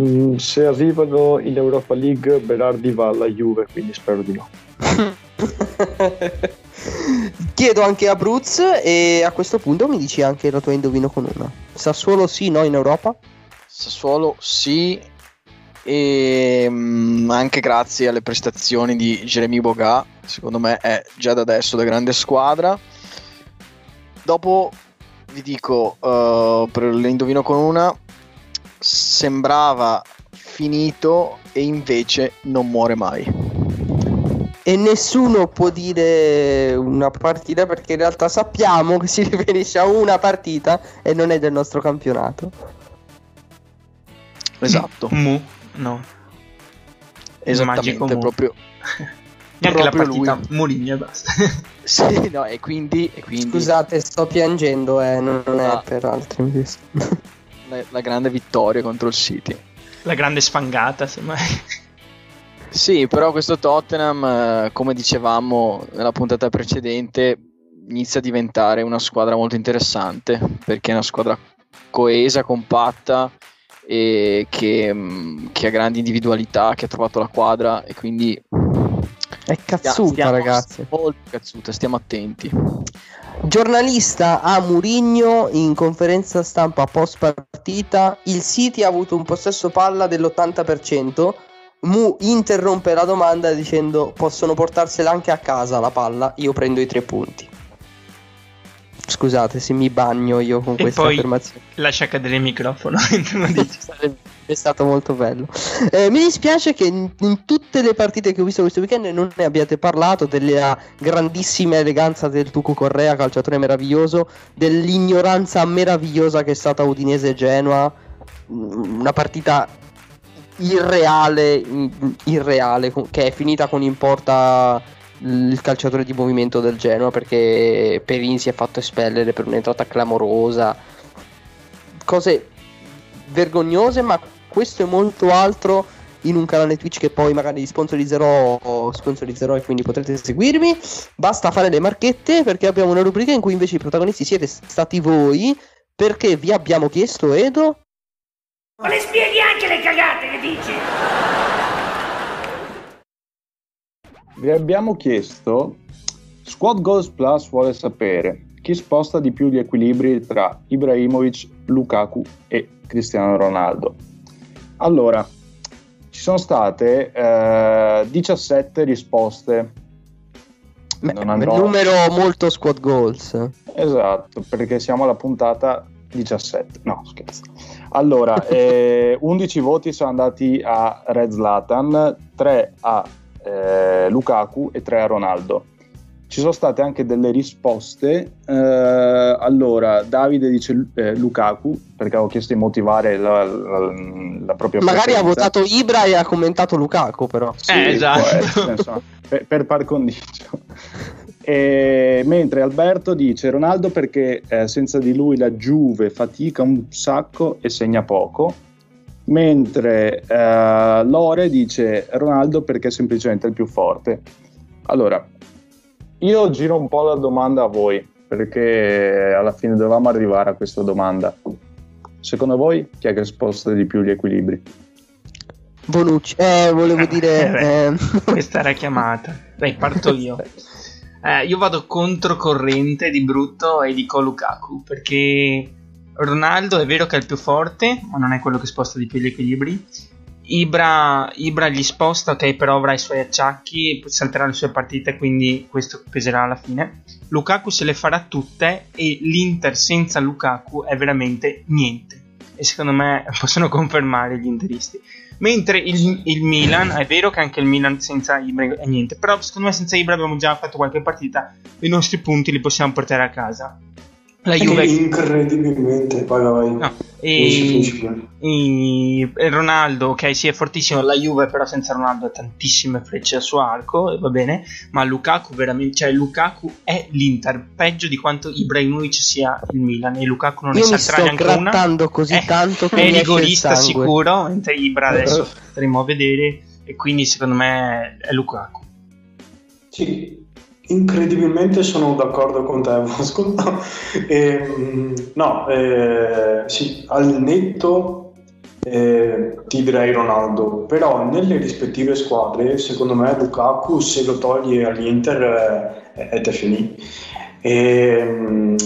Mm, se arrivano in Europa League, Berardi va alla Juve, quindi spero di no. Chiedo anche a Bruz e a questo punto mi dici anche la tua indovino con una. Sassuolo sì, no in Europa? Sassuolo sì, e mm, anche grazie alle prestazioni di Jeremy Boga, secondo me è già da adesso da grande squadra. Dopo vi dico, eh, per l'indovino con una, sembrava finito e invece non muore mai. E nessuno può dire una partita perché in realtà sappiamo che si riferisce a una partita e non è del nostro campionato. Esatto, Mu? No. esattamente, Magico Mu. proprio Neanche la proprio partita lui. Mourinho e basta. Sì, no, e quindi, e quindi Scusate, sto piangendo, eh, non è Ah. per altri. la, la grande vittoria contro il City. la grande sfangata, semmai. Sì, però questo Tottenham, eh, come dicevamo nella puntata precedente, inizia a diventare una squadra molto interessante perché è una squadra coesa, compatta e che, mm, che ha grandi individualità, che ha trovato la quadra e quindi È cazzuta, stiamo- ragazzi. Molto cazzuta, stiamo attenti. Giornalista a Murigno in conferenza stampa post partita. Il City ha avuto un possesso palla dell'80%. Mu interrompe la domanda dicendo: Possono portarsela anche a casa la palla. Io prendo i tre punti. Scusate se mi bagno io con E questa poi affermazione. lascia cadere il microfono. È stato molto bello. Eh, mi dispiace che in, in tutte le partite che ho visto questo weekend non ne abbiate parlato della grandissima eleganza del Tuco Correa, calciatore meraviglioso, dell'ignoranza meravigliosa che è stata Udinese Genoa. Mm, Una partita irreale, mm, irreale, che è finita con in porta il calciatore di movimento del Genoa perché Perin si è fatto espellere per un'entrata clamorosa. Cose vergognose, ma questo è molto altro in un canale Twitch che poi magari sponsorizzerò, sponsorizzerò e quindi potrete seguirmi. Basta fare le marchette perché abbiamo una rubrica in cui invece i protagonisti siete stati voi perché vi abbiamo chiesto Edo Ma le spieghi anche le cagate che dici? Vi abbiamo chiesto, Squad Goals Plus vuole sapere chi sposta di più gli equilibri tra Ibrahimovic, Lukaku e Cristiano Ronaldo. Allora, ci sono state eh, 17 risposte. Beh, Non andrò- numero molto squad goals. Esatto, perché siamo alla puntata 17. No, scherzo. Allora, eh, 11 voti sono andati a Red Zlatan, 3 a eh, Lukaku e 3 a Ronaldo. Ci sono state anche delle risposte. eh, allora, Davide dice eh, Lukaku, perché avevo chiesto di motivare la, la- la propria Magari ha preferenza. votato Ibra e ha commentato Lukaku però. Sì, Eh, esatto. essere, insomma, per, per par condicio. E mentre Alberto dice Ronaldo perché eh, senza di lui la Juve fatica un sacco e segna poco, mentre eh, Lore dice Ronaldo perché è semplicemente il più forte. Allora, io giro un po' la domanda a voi, perché alla fine dovevamo arrivare a questa domanda. Secondo voi chi è che sposta di più gli equilibri? Bonucci. Eh, volevo dire... eh, Questa era chiamata. Dai, parto io. Eh, io vado controcorrente di brutto e dico Lukaku perché Ronaldo è vero che è il più forte, ma non è quello che sposta di più gli equilibri. Ibra, Ibra gli sposta, ok, però avrà i suoi acciacchi, salterà le sue partite, quindi questo peserà alla fine. Lukaku se le farà tutte e l'Inter senza Lukaku è veramente niente. E secondo me possono confermare gli interisti. Mentre il, il Milan, è vero che anche il Milan senza Ibra è niente, però secondo me senza Ibra abbiamo già fatto qualche partita, i nostri punti li possiamo portare a casa. La Juve... Incredibilmente, vai, vai. No, e, e- e Ronaldo, ok, sì, è fortissimo. La Juve, però, senza Ronaldo ha tantissime frecce al suo arco, e va bene. Ma Lukaku, veramente, cioè, Lukaku è l'Inter, peggio di quanto Ibrahimovic sia il Milan. E Lukaku non ne io mi salterà sto neanche una. grattando così È- tanto che È rigorista sicuro, mentre Ibra adesso staremo a vedere. E quindi, secondo me, è Lukaku. Sì, incredibilmente sono d'accordo con te, Bosco. Ehm, no, eh, sì, al netto eh, ti direi Ronaldo, però nelle rispettive squadre, secondo me Lukaku se lo toglie all'Inter eh, è definì. Ehm,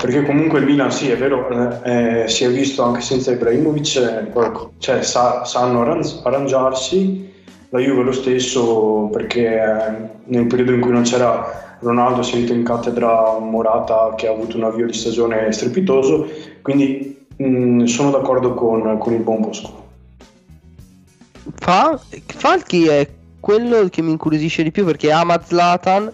perché comunque il Milan sì, è vero, eh, eh, si è visto anche senza Ibrahimovic, eh, cioè sa- sanno arran- arrangiarsi, la Juve lo stesso perché eh, nel periodo in cui non c'era Ronaldo è salito in cattedra Morata che ha avuto un avvio di stagione strepitoso, quindi mh, sono d'accordo con, con il buon Bosco. Fa- Falchi è quello che mi incuriosisce di più perché ama Zlatan,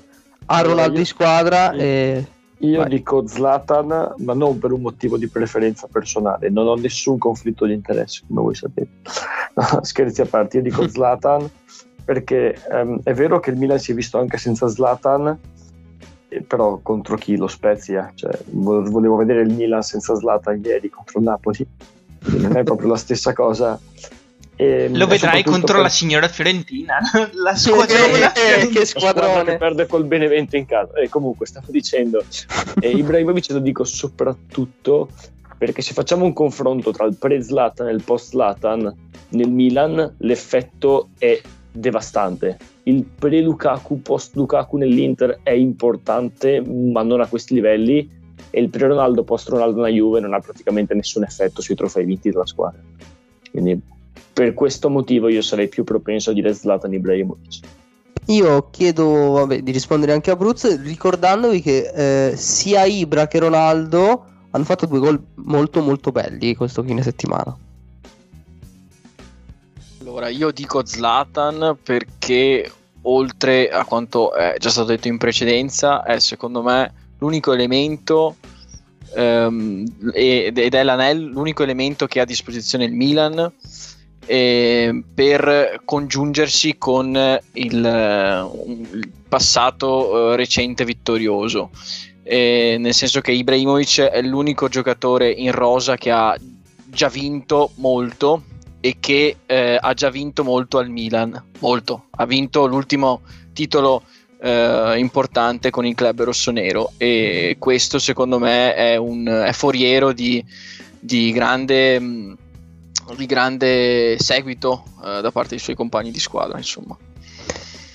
ha Ronaldo in squadra e... Io Vai. dico Zlatan, ma non per un motivo di preferenza personale, non ho nessun conflitto di interesse, come voi sapete. Scherzi a parte, io dico Zlatan perché ehm, è vero che il Milan si è visto anche senza Zlatan, eh, però contro chi? Lo Spezia. Cioè, vo- volevo vedere il Milan senza Zlatan ieri contro il Napoli, non è proprio la stessa cosa. E, Lo vedrai contro per- la signora Fiorentina. La Sì, squadrona. che- che squadrone che perde col Benevento in casa. E comunque stavo dicendo, e Ibrahimovic lo dico soprattutto perché se facciamo un confronto tra il pre-Zlatan e il post-Zlatan nel Milan, l'effetto è devastante. Il pre-Lukaku, post-Lukaku nell'Inter è importante, ma non a questi livelli. E il pre-Ronaldo, post-Ronaldo nella Juve non ha praticamente nessun effetto sui trofei vinti della squadra. Quindi per questo motivo io sarei più propenso a dire Zlatan Ibrahimovic. Io chiedo vabbè, di rispondere anche a Bruz ricordandovi che eh, sia Ibra che Ronaldo hanno fatto due gol molto molto belli questo fine settimana. Allora, io dico Zlatan perché oltre a quanto è già stato detto in precedenza, è secondo me l'unico elemento ehm, ed è l'anello, l'unico elemento che ha a disposizione il Milan eh, per congiungersi con il, eh, il passato eh, recente vittorioso. Eh, nel senso che Ibrahimovic è l'unico giocatore in rosa che ha già vinto molto e che eh, ha già vinto molto al Milan. Molto. Ha vinto l'ultimo titolo eh, importante con il club rossonero e questo secondo me è, un, è foriero di, di grande, mh, di grande seguito eh, da parte dei suoi compagni di squadra. Insomma.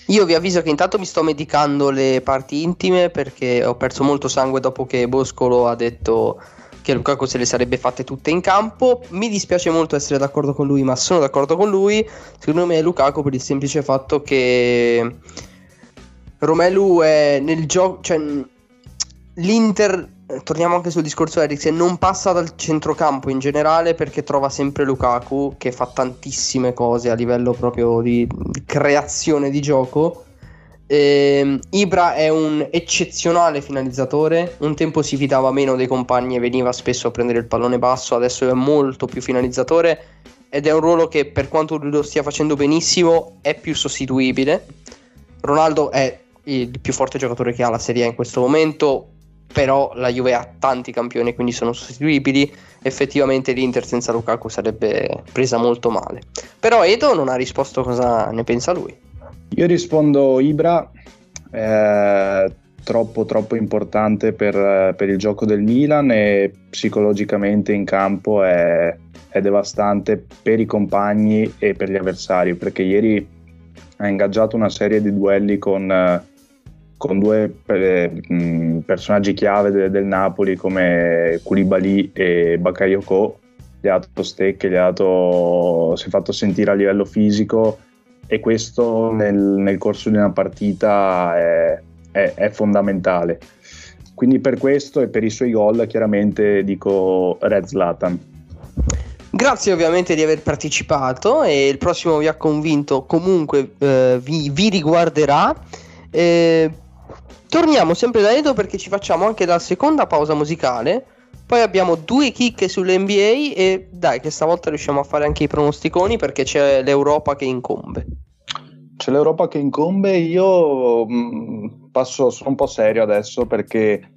Io vi avviso che intanto mi sto medicando le parti intime perché ho perso molto sangue dopo che Boscolo ha detto che Lukaku se le sarebbe fatte tutte in campo. Mi dispiace molto essere d'accordo con lui, ma sono d'accordo con lui. Secondo me è Lukaku per il semplice fatto che Romelu è nel gioco, cioè l'Inter torniamo anche sul discorso Eriksen, non passa dal centrocampo in generale perché trova sempre Lukaku che fa tantissime cose a livello proprio di, creazione di gioco. Ehm, Ibra è un eccezionale finalizzatore, un tempo si fidava meno dei compagni e veniva spesso a prendere il pallone basso, adesso è molto più finalizzatore ed è un ruolo che per quanto lo stia facendo benissimo è più sostituibile. Ronaldo è il più forte giocatore che ha la Serie A in questo momento, però la Juve ha tanti campioni quindi sono sostituibili. Effettivamente l'Inter senza Lukaku sarebbe presa molto male. Però Edo non ha risposto cosa ne pensa lui. Io rispondo Ibra, eh, troppo troppo importante per, per il gioco del Milan e psicologicamente in campo è, è devastante per i compagni e per gli avversari perché ieri ha ingaggiato una serie di duelli con, con due eh, personaggi chiave de- del Napoli come Koulibaly e Bakayoko gli ha dato stecche, gli ha dato, si è fatto sentire a livello fisico e questo nel, nel corso di una partita è, è- è fondamentale. Quindi per questo e per i suoi gol chiaramente dico Red Zlatan. Grazie ovviamente di aver partecipato e il prossimo vi ha convinto, comunque eh, vi, vi riguarderà. Eh, torniamo sempre da Edo perché ci facciamo anche la seconda pausa musicale. Poi abbiamo due chicche sull'NBA e dai che stavolta riusciamo a fare anche i pronosticoni perché c'è l'Europa che incombe. C'è l'Europa che incombe, io mh, passo, sono un po' serio adesso perché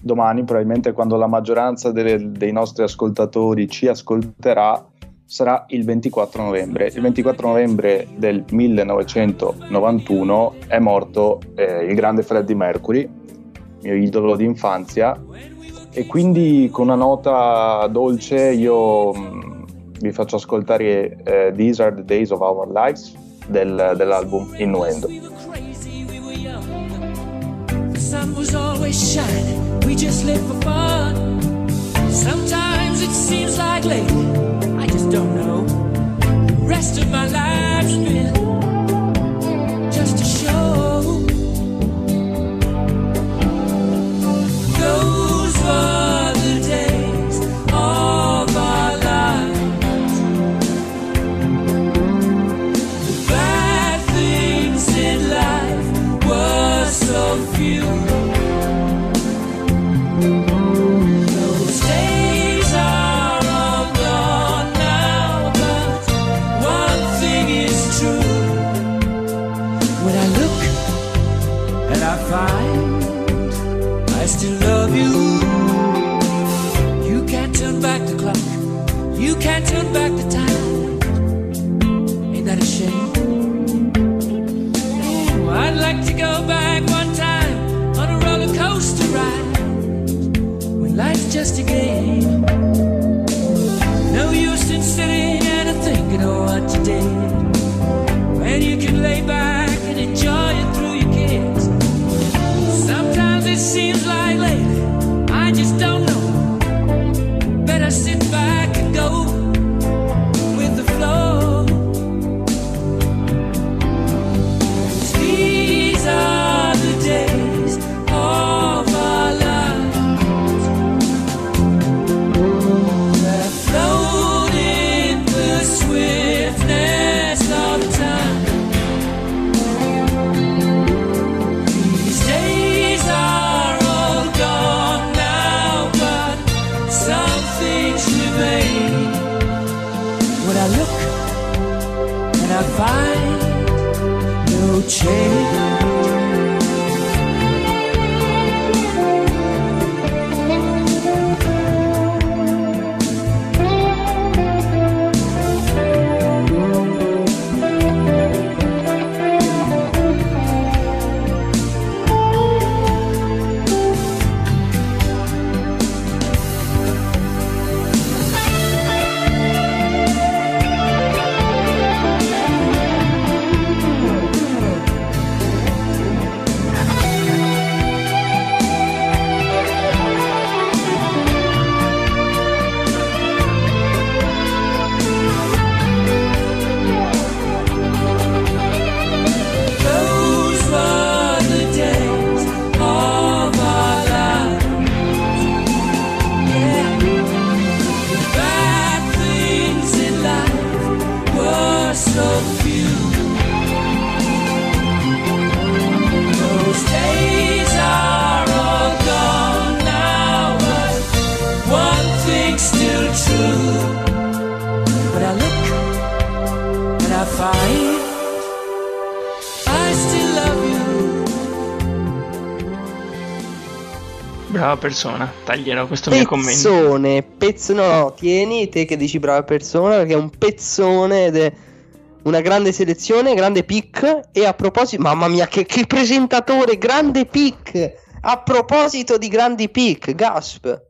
domani probabilmente quando la maggioranza delle- dei nostri ascoltatori ci ascolterà sarà il 24 novembre. Il 24 novembre del 1991 è morto eh, il grande Freddie Mercury, mio idolo di infanzia, e quindi con una nota dolce io mh, vi faccio ascoltare eh, These Are the Days of Our Lives del- dell'album Innuendo. Sun was always shining, we just lived for fun. Sometimes it seems like lately, don't know. The rest of my life's been just a show. Those were find I still love you. You can't turn back the clock. You can't turn back the time. Ain't that a shame? Ooh, I'd like to go back one time on a roller coaster ride when life's just a game. Persona, taglierò questo mio commento. Pezzone, pezzo, no, no, tieni te che dici brava persona perché è un pezzone ed è una grande selezione, grande pick. E a proposito, mamma mia, che, che presentatore, grande pick. A proposito di grandi pick, Gasp.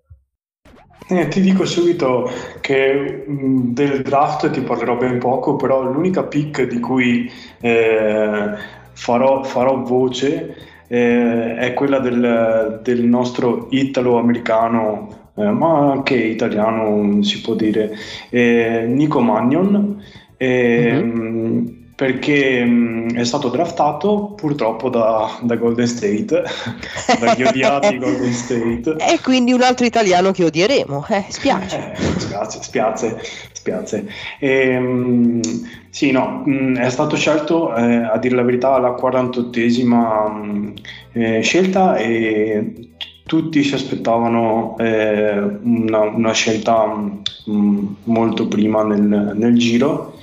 Eh, ti dico subito che mh, del draft ti parlerò ben poco, però l'unica pick di cui eh, farò, farò voce eh, è quella del, del nostro italo-americano, eh, ma anche italiano si può dire, eh, Nico Magnon. eh, mh, Perché mh, è stato draftato purtroppo da, da Golden State, dagli odiati Golden State. E quindi un altro italiano che odieremo. Eh, spiace. Eh, spiace, spiace, spiace. Ehm, sì, no, mh, è stato scelto, eh, a dire la verità, alla 48esima mh, eh, scelta e tutti si aspettavano eh, una, una scelta mh, molto prima nel, nel giro.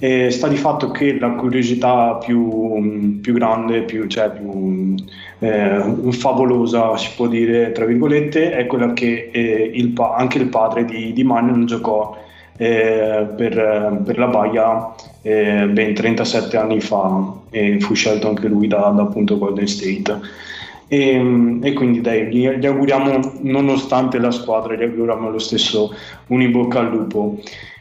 E sta di fatto che la curiosità più, più grande, più, cioè più eh, favolosa, si può dire, tra virgolette, è quella che eh, il pa- anche il padre di, di Magnon giocò eh, per, per la Baia eh, ben 37 anni fa e fu scelto anche lui da, da appunto Golden State. E, e quindi dai, gli, auguriamo, nonostante la squadra, gli auguriamo lo stesso un in bocca al lupo.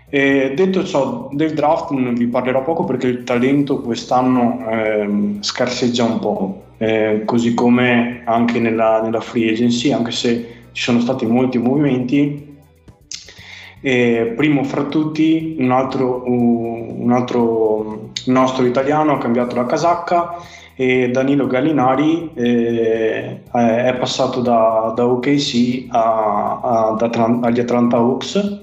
E detto ciò, del draft non vi parlerò poco perché il talento quest'anno ehm, scarseggia un po', eh, così come anche nella, nella free agency, anche se ci sono stati molti movimenti. E primo fra tutti, un altro, un altro nostro italiano ha cambiato la casacca e Danilo Gallinari eh, è passato da, da OKC a, a, Atlan- agli Atlanta Hawks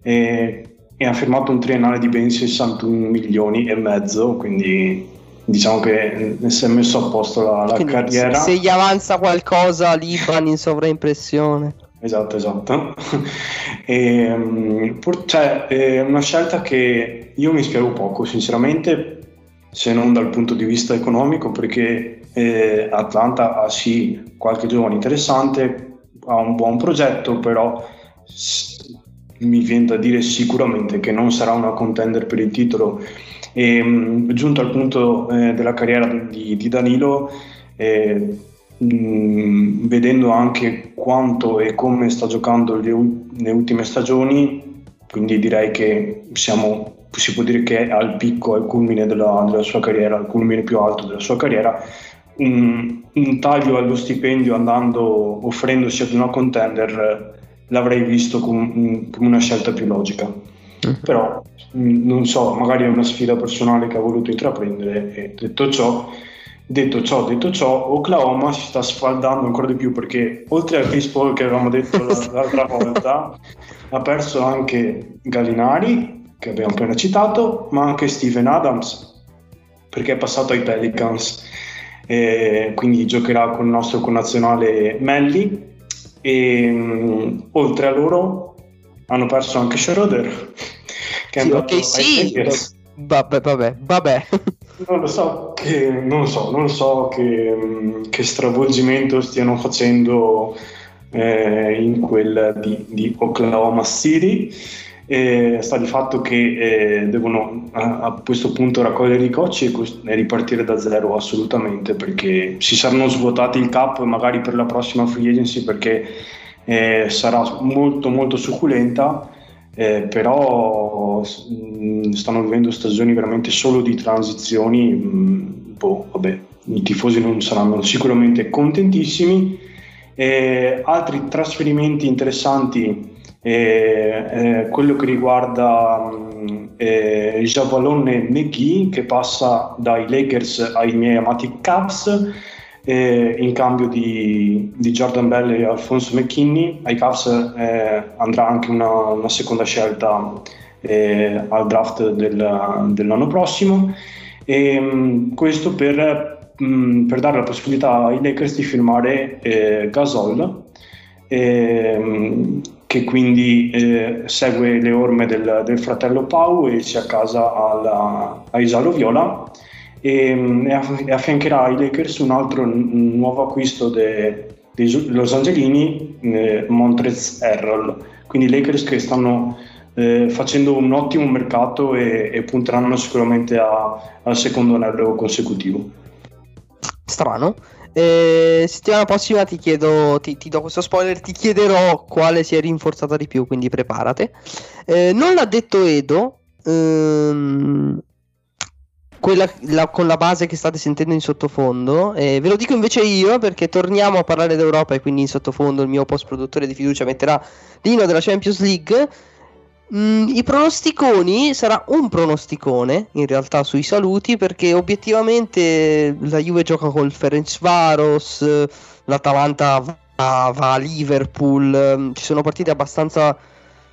e, e ha firmato un triennale di ben 61 milioni e mezzo, quindi diciamo che si è messo a posto la, la carriera. Se gli avanza qualcosa, Liban in sovraimpressione. Esatto, esatto. E, um, pur- cioè, è una scelta che io mi spiego poco, sinceramente, se non dal punto di vista economico, perché eh, Atlanta ha sì qualche giovane interessante, ha un buon progetto, però s- mi viene da dire sicuramente che non sarà una contender per il titolo. E, um, giunto al punto eh, della carriera di, di Danilo, eh, mh, vedendo anche quanto e come sta giocando le, u- le ultime stagioni, quindi direi che siamo, si può dire che è al picco, al culmine della, della sua carriera, al culmine più alto della sua carriera. Un, un taglio allo stipendio andando offrendosi ad una contender l'avrei visto com- come una scelta più logica. Però mh, non so, magari è una sfida personale che ha voluto intraprendere e detto ciò, detto ciò, detto ciò, Oklahoma si sta sfaldando ancora di più perché oltre a Chris Paul che avevamo detto l'altra volta, ha perso anche Gallinari, che abbiamo appena citato, ma anche Steven Adams, perché è passato ai Pelicans. E quindi giocherà con il nostro connazionale Melli e mh, oltre a loro hanno perso anche Schroeder che è Sì, andato ok, ai sì. Vabbè, vabbè, vabbè. Non lo so che, non so, non so che, mh, che stravolgimento stiano facendo eh, in quel di, di Oklahoma City. Eh, sta di fatto che eh, devono a, a questo punto raccogliere i cocci e, cos- e ripartire da zero assolutamente perché si saranno svuotati il cap magari per la prossima free agency perché eh, sarà molto molto succulenta eh, però mh, stanno vivendo stagioni veramente solo di transizioni mh, boh, vabbè, i tifosi non saranno sicuramente contentissimi. Eh, altri trasferimenti interessanti eh, eh, quello che riguarda mh, eh, Javalone McGee che passa dai Lakers ai miei amati Cavs eh, in cambio di, di Jordan Bell e Alfonso McKinney. Ai Cavs eh, andrà anche una, una seconda scelta eh, al draft del- dell'anno prossimo. E mh, questo per, mh, per dare la possibilità ai Lakers di firmare eh, Gasol ehm, che quindi eh, segue le orme del, del fratello Pau e si accasa alla, a Isalo Viola e, mm, e aff- affiancherà ai Lakers un altro n- nuovo acquisto de- dei Su- Los Angelini, eh, Montrez Harrell. Quindi i Lakers che stanno eh, facendo un ottimo mercato e, e punteranno sicuramente a- al secondo anello consecutivo. Strano. Eh, settimana prossima ti chiedo, ti, ti do questo spoiler, ti chiederò quale si è rinforzata di più, quindi preparate. Eh, non l'ha detto Edo, ehm, quella la- con la base che state sentendo in sottofondo, eh, ve lo dico invece io perché torniamo a parlare d'Europa e quindi in sottofondo il mio post produttore di fiducia metterà l'inno della Champions League. Mm, I pronosticoni sarà un pronosticone in realtà sui saluti perché obiettivamente la Juve gioca col Ferencvaros, eh, l'Atalanta va, va a Liverpool, ehm, ci sono partite abbastanza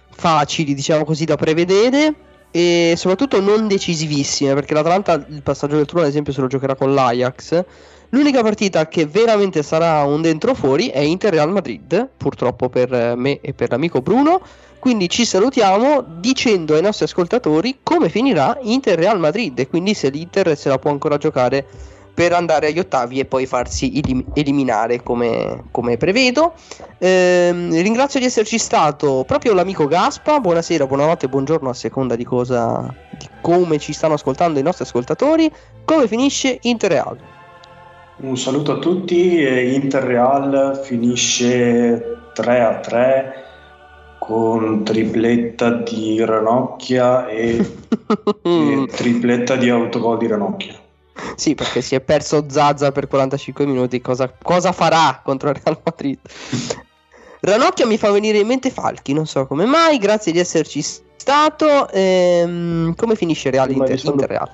facili diciamo così da prevedere e soprattutto non decisivissime perché l'Atalanta il passaggio del turno ad esempio se lo giocherà con l'Ajax. L'unica partita che veramente sarà un dentro fuori è Inter Real Madrid, purtroppo per me e per l'amico Bruno. Quindi ci salutiamo dicendo ai nostri ascoltatori come finirà Inter Real Madrid e quindi se l'Inter se la può ancora giocare per andare agli ottavi e poi farsi elim- eliminare come, come prevedo. Ehm, ringrazio di esserci stato proprio l'amico Gaspa. Buonasera, buonanotte, buongiorno a seconda di cosa di come ci stanno ascoltando i nostri ascoltatori. Come finisce Inter Real? Un saluto a tutti, e Inter Real finisce 3 a 3 con tripletta di Ranocchia e, e tripletta di autogol di Ranocchia. Sì, perché si è perso Zaza per 45 minuti. Cosa, cosa farà contro il Real Madrid? Ranocchia mi fa venire in mente Falchi, non so come mai. Grazie di esserci stato. Ehm, come finisce Real Prima Inter, di salu- Inter Real?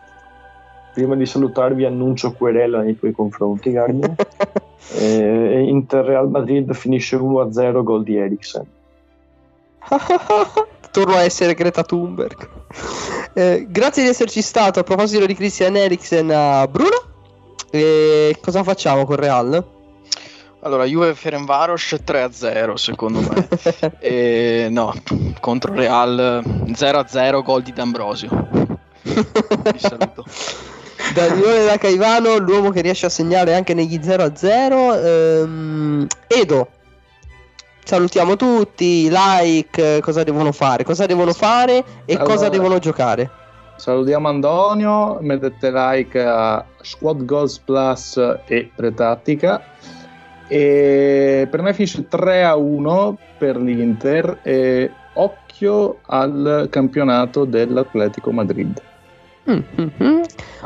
Prima di salutarvi annuncio querela nei tuoi confronti, Gardner. eh, Inter Real Madrid finisce 1-0 gol di Eriksen. Torno a essere Greta Thunberg. Eh, grazie di esserci stato. A proposito di Christian Eriksen, a Bruno. E cosa facciamo con Real? Allora, Juve Ferenvaros 3-0 secondo me. e, no, contro Real 0-0 gol di D'Ambrosio. Vi saluto. Daniele da Caivano, l'uomo che riesce a segnare anche negli 0-0. Ehm, Edo, salutiamo tutti. Like, cosa devono fare? Cosa devono fare e Allora. cosa devono giocare? Salutiamo Antonio, mettete like a Squad Goals Plus e Pretattica. E per me finisce 3 a 1 per l'Inter e occhio al campionato dell'Atletico Madrid. Mm, mm, mm.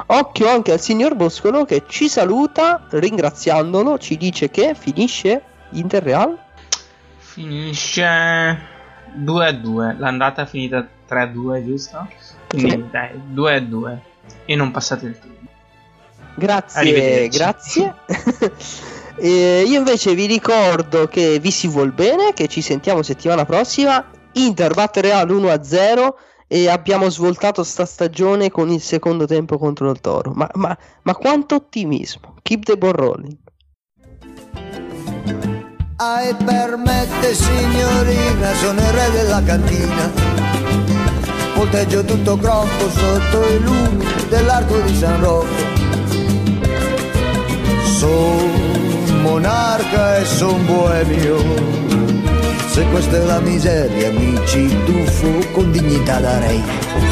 Occhio anche al signor Boscolo che ci saluta ringraziandolo, ci dice che finisce Inter Real. Finisce 2 a 2. L'andata è finita 3 a 2, giusto? Quindi Sì. dai, 2 a 2. E non passate il turno. Grazie, grazie. E io invece vi ricordo che vi si vuol bene, che ci sentiamo settimana prossima. Inter batte Real 1-0 e abbiamo svoltato sta stagione con il secondo tempo contro il Toro. Ma, ma- ma quanto ottimismo! Keep the ball rolling. Ai permette signorina, sono il re della cantina. Volteggio tutto groppo sotto i lumi dell'arco di San Rocco. Son monarca e son boemio. Se questa è la miseria, mi ci tuffo con dignità da re.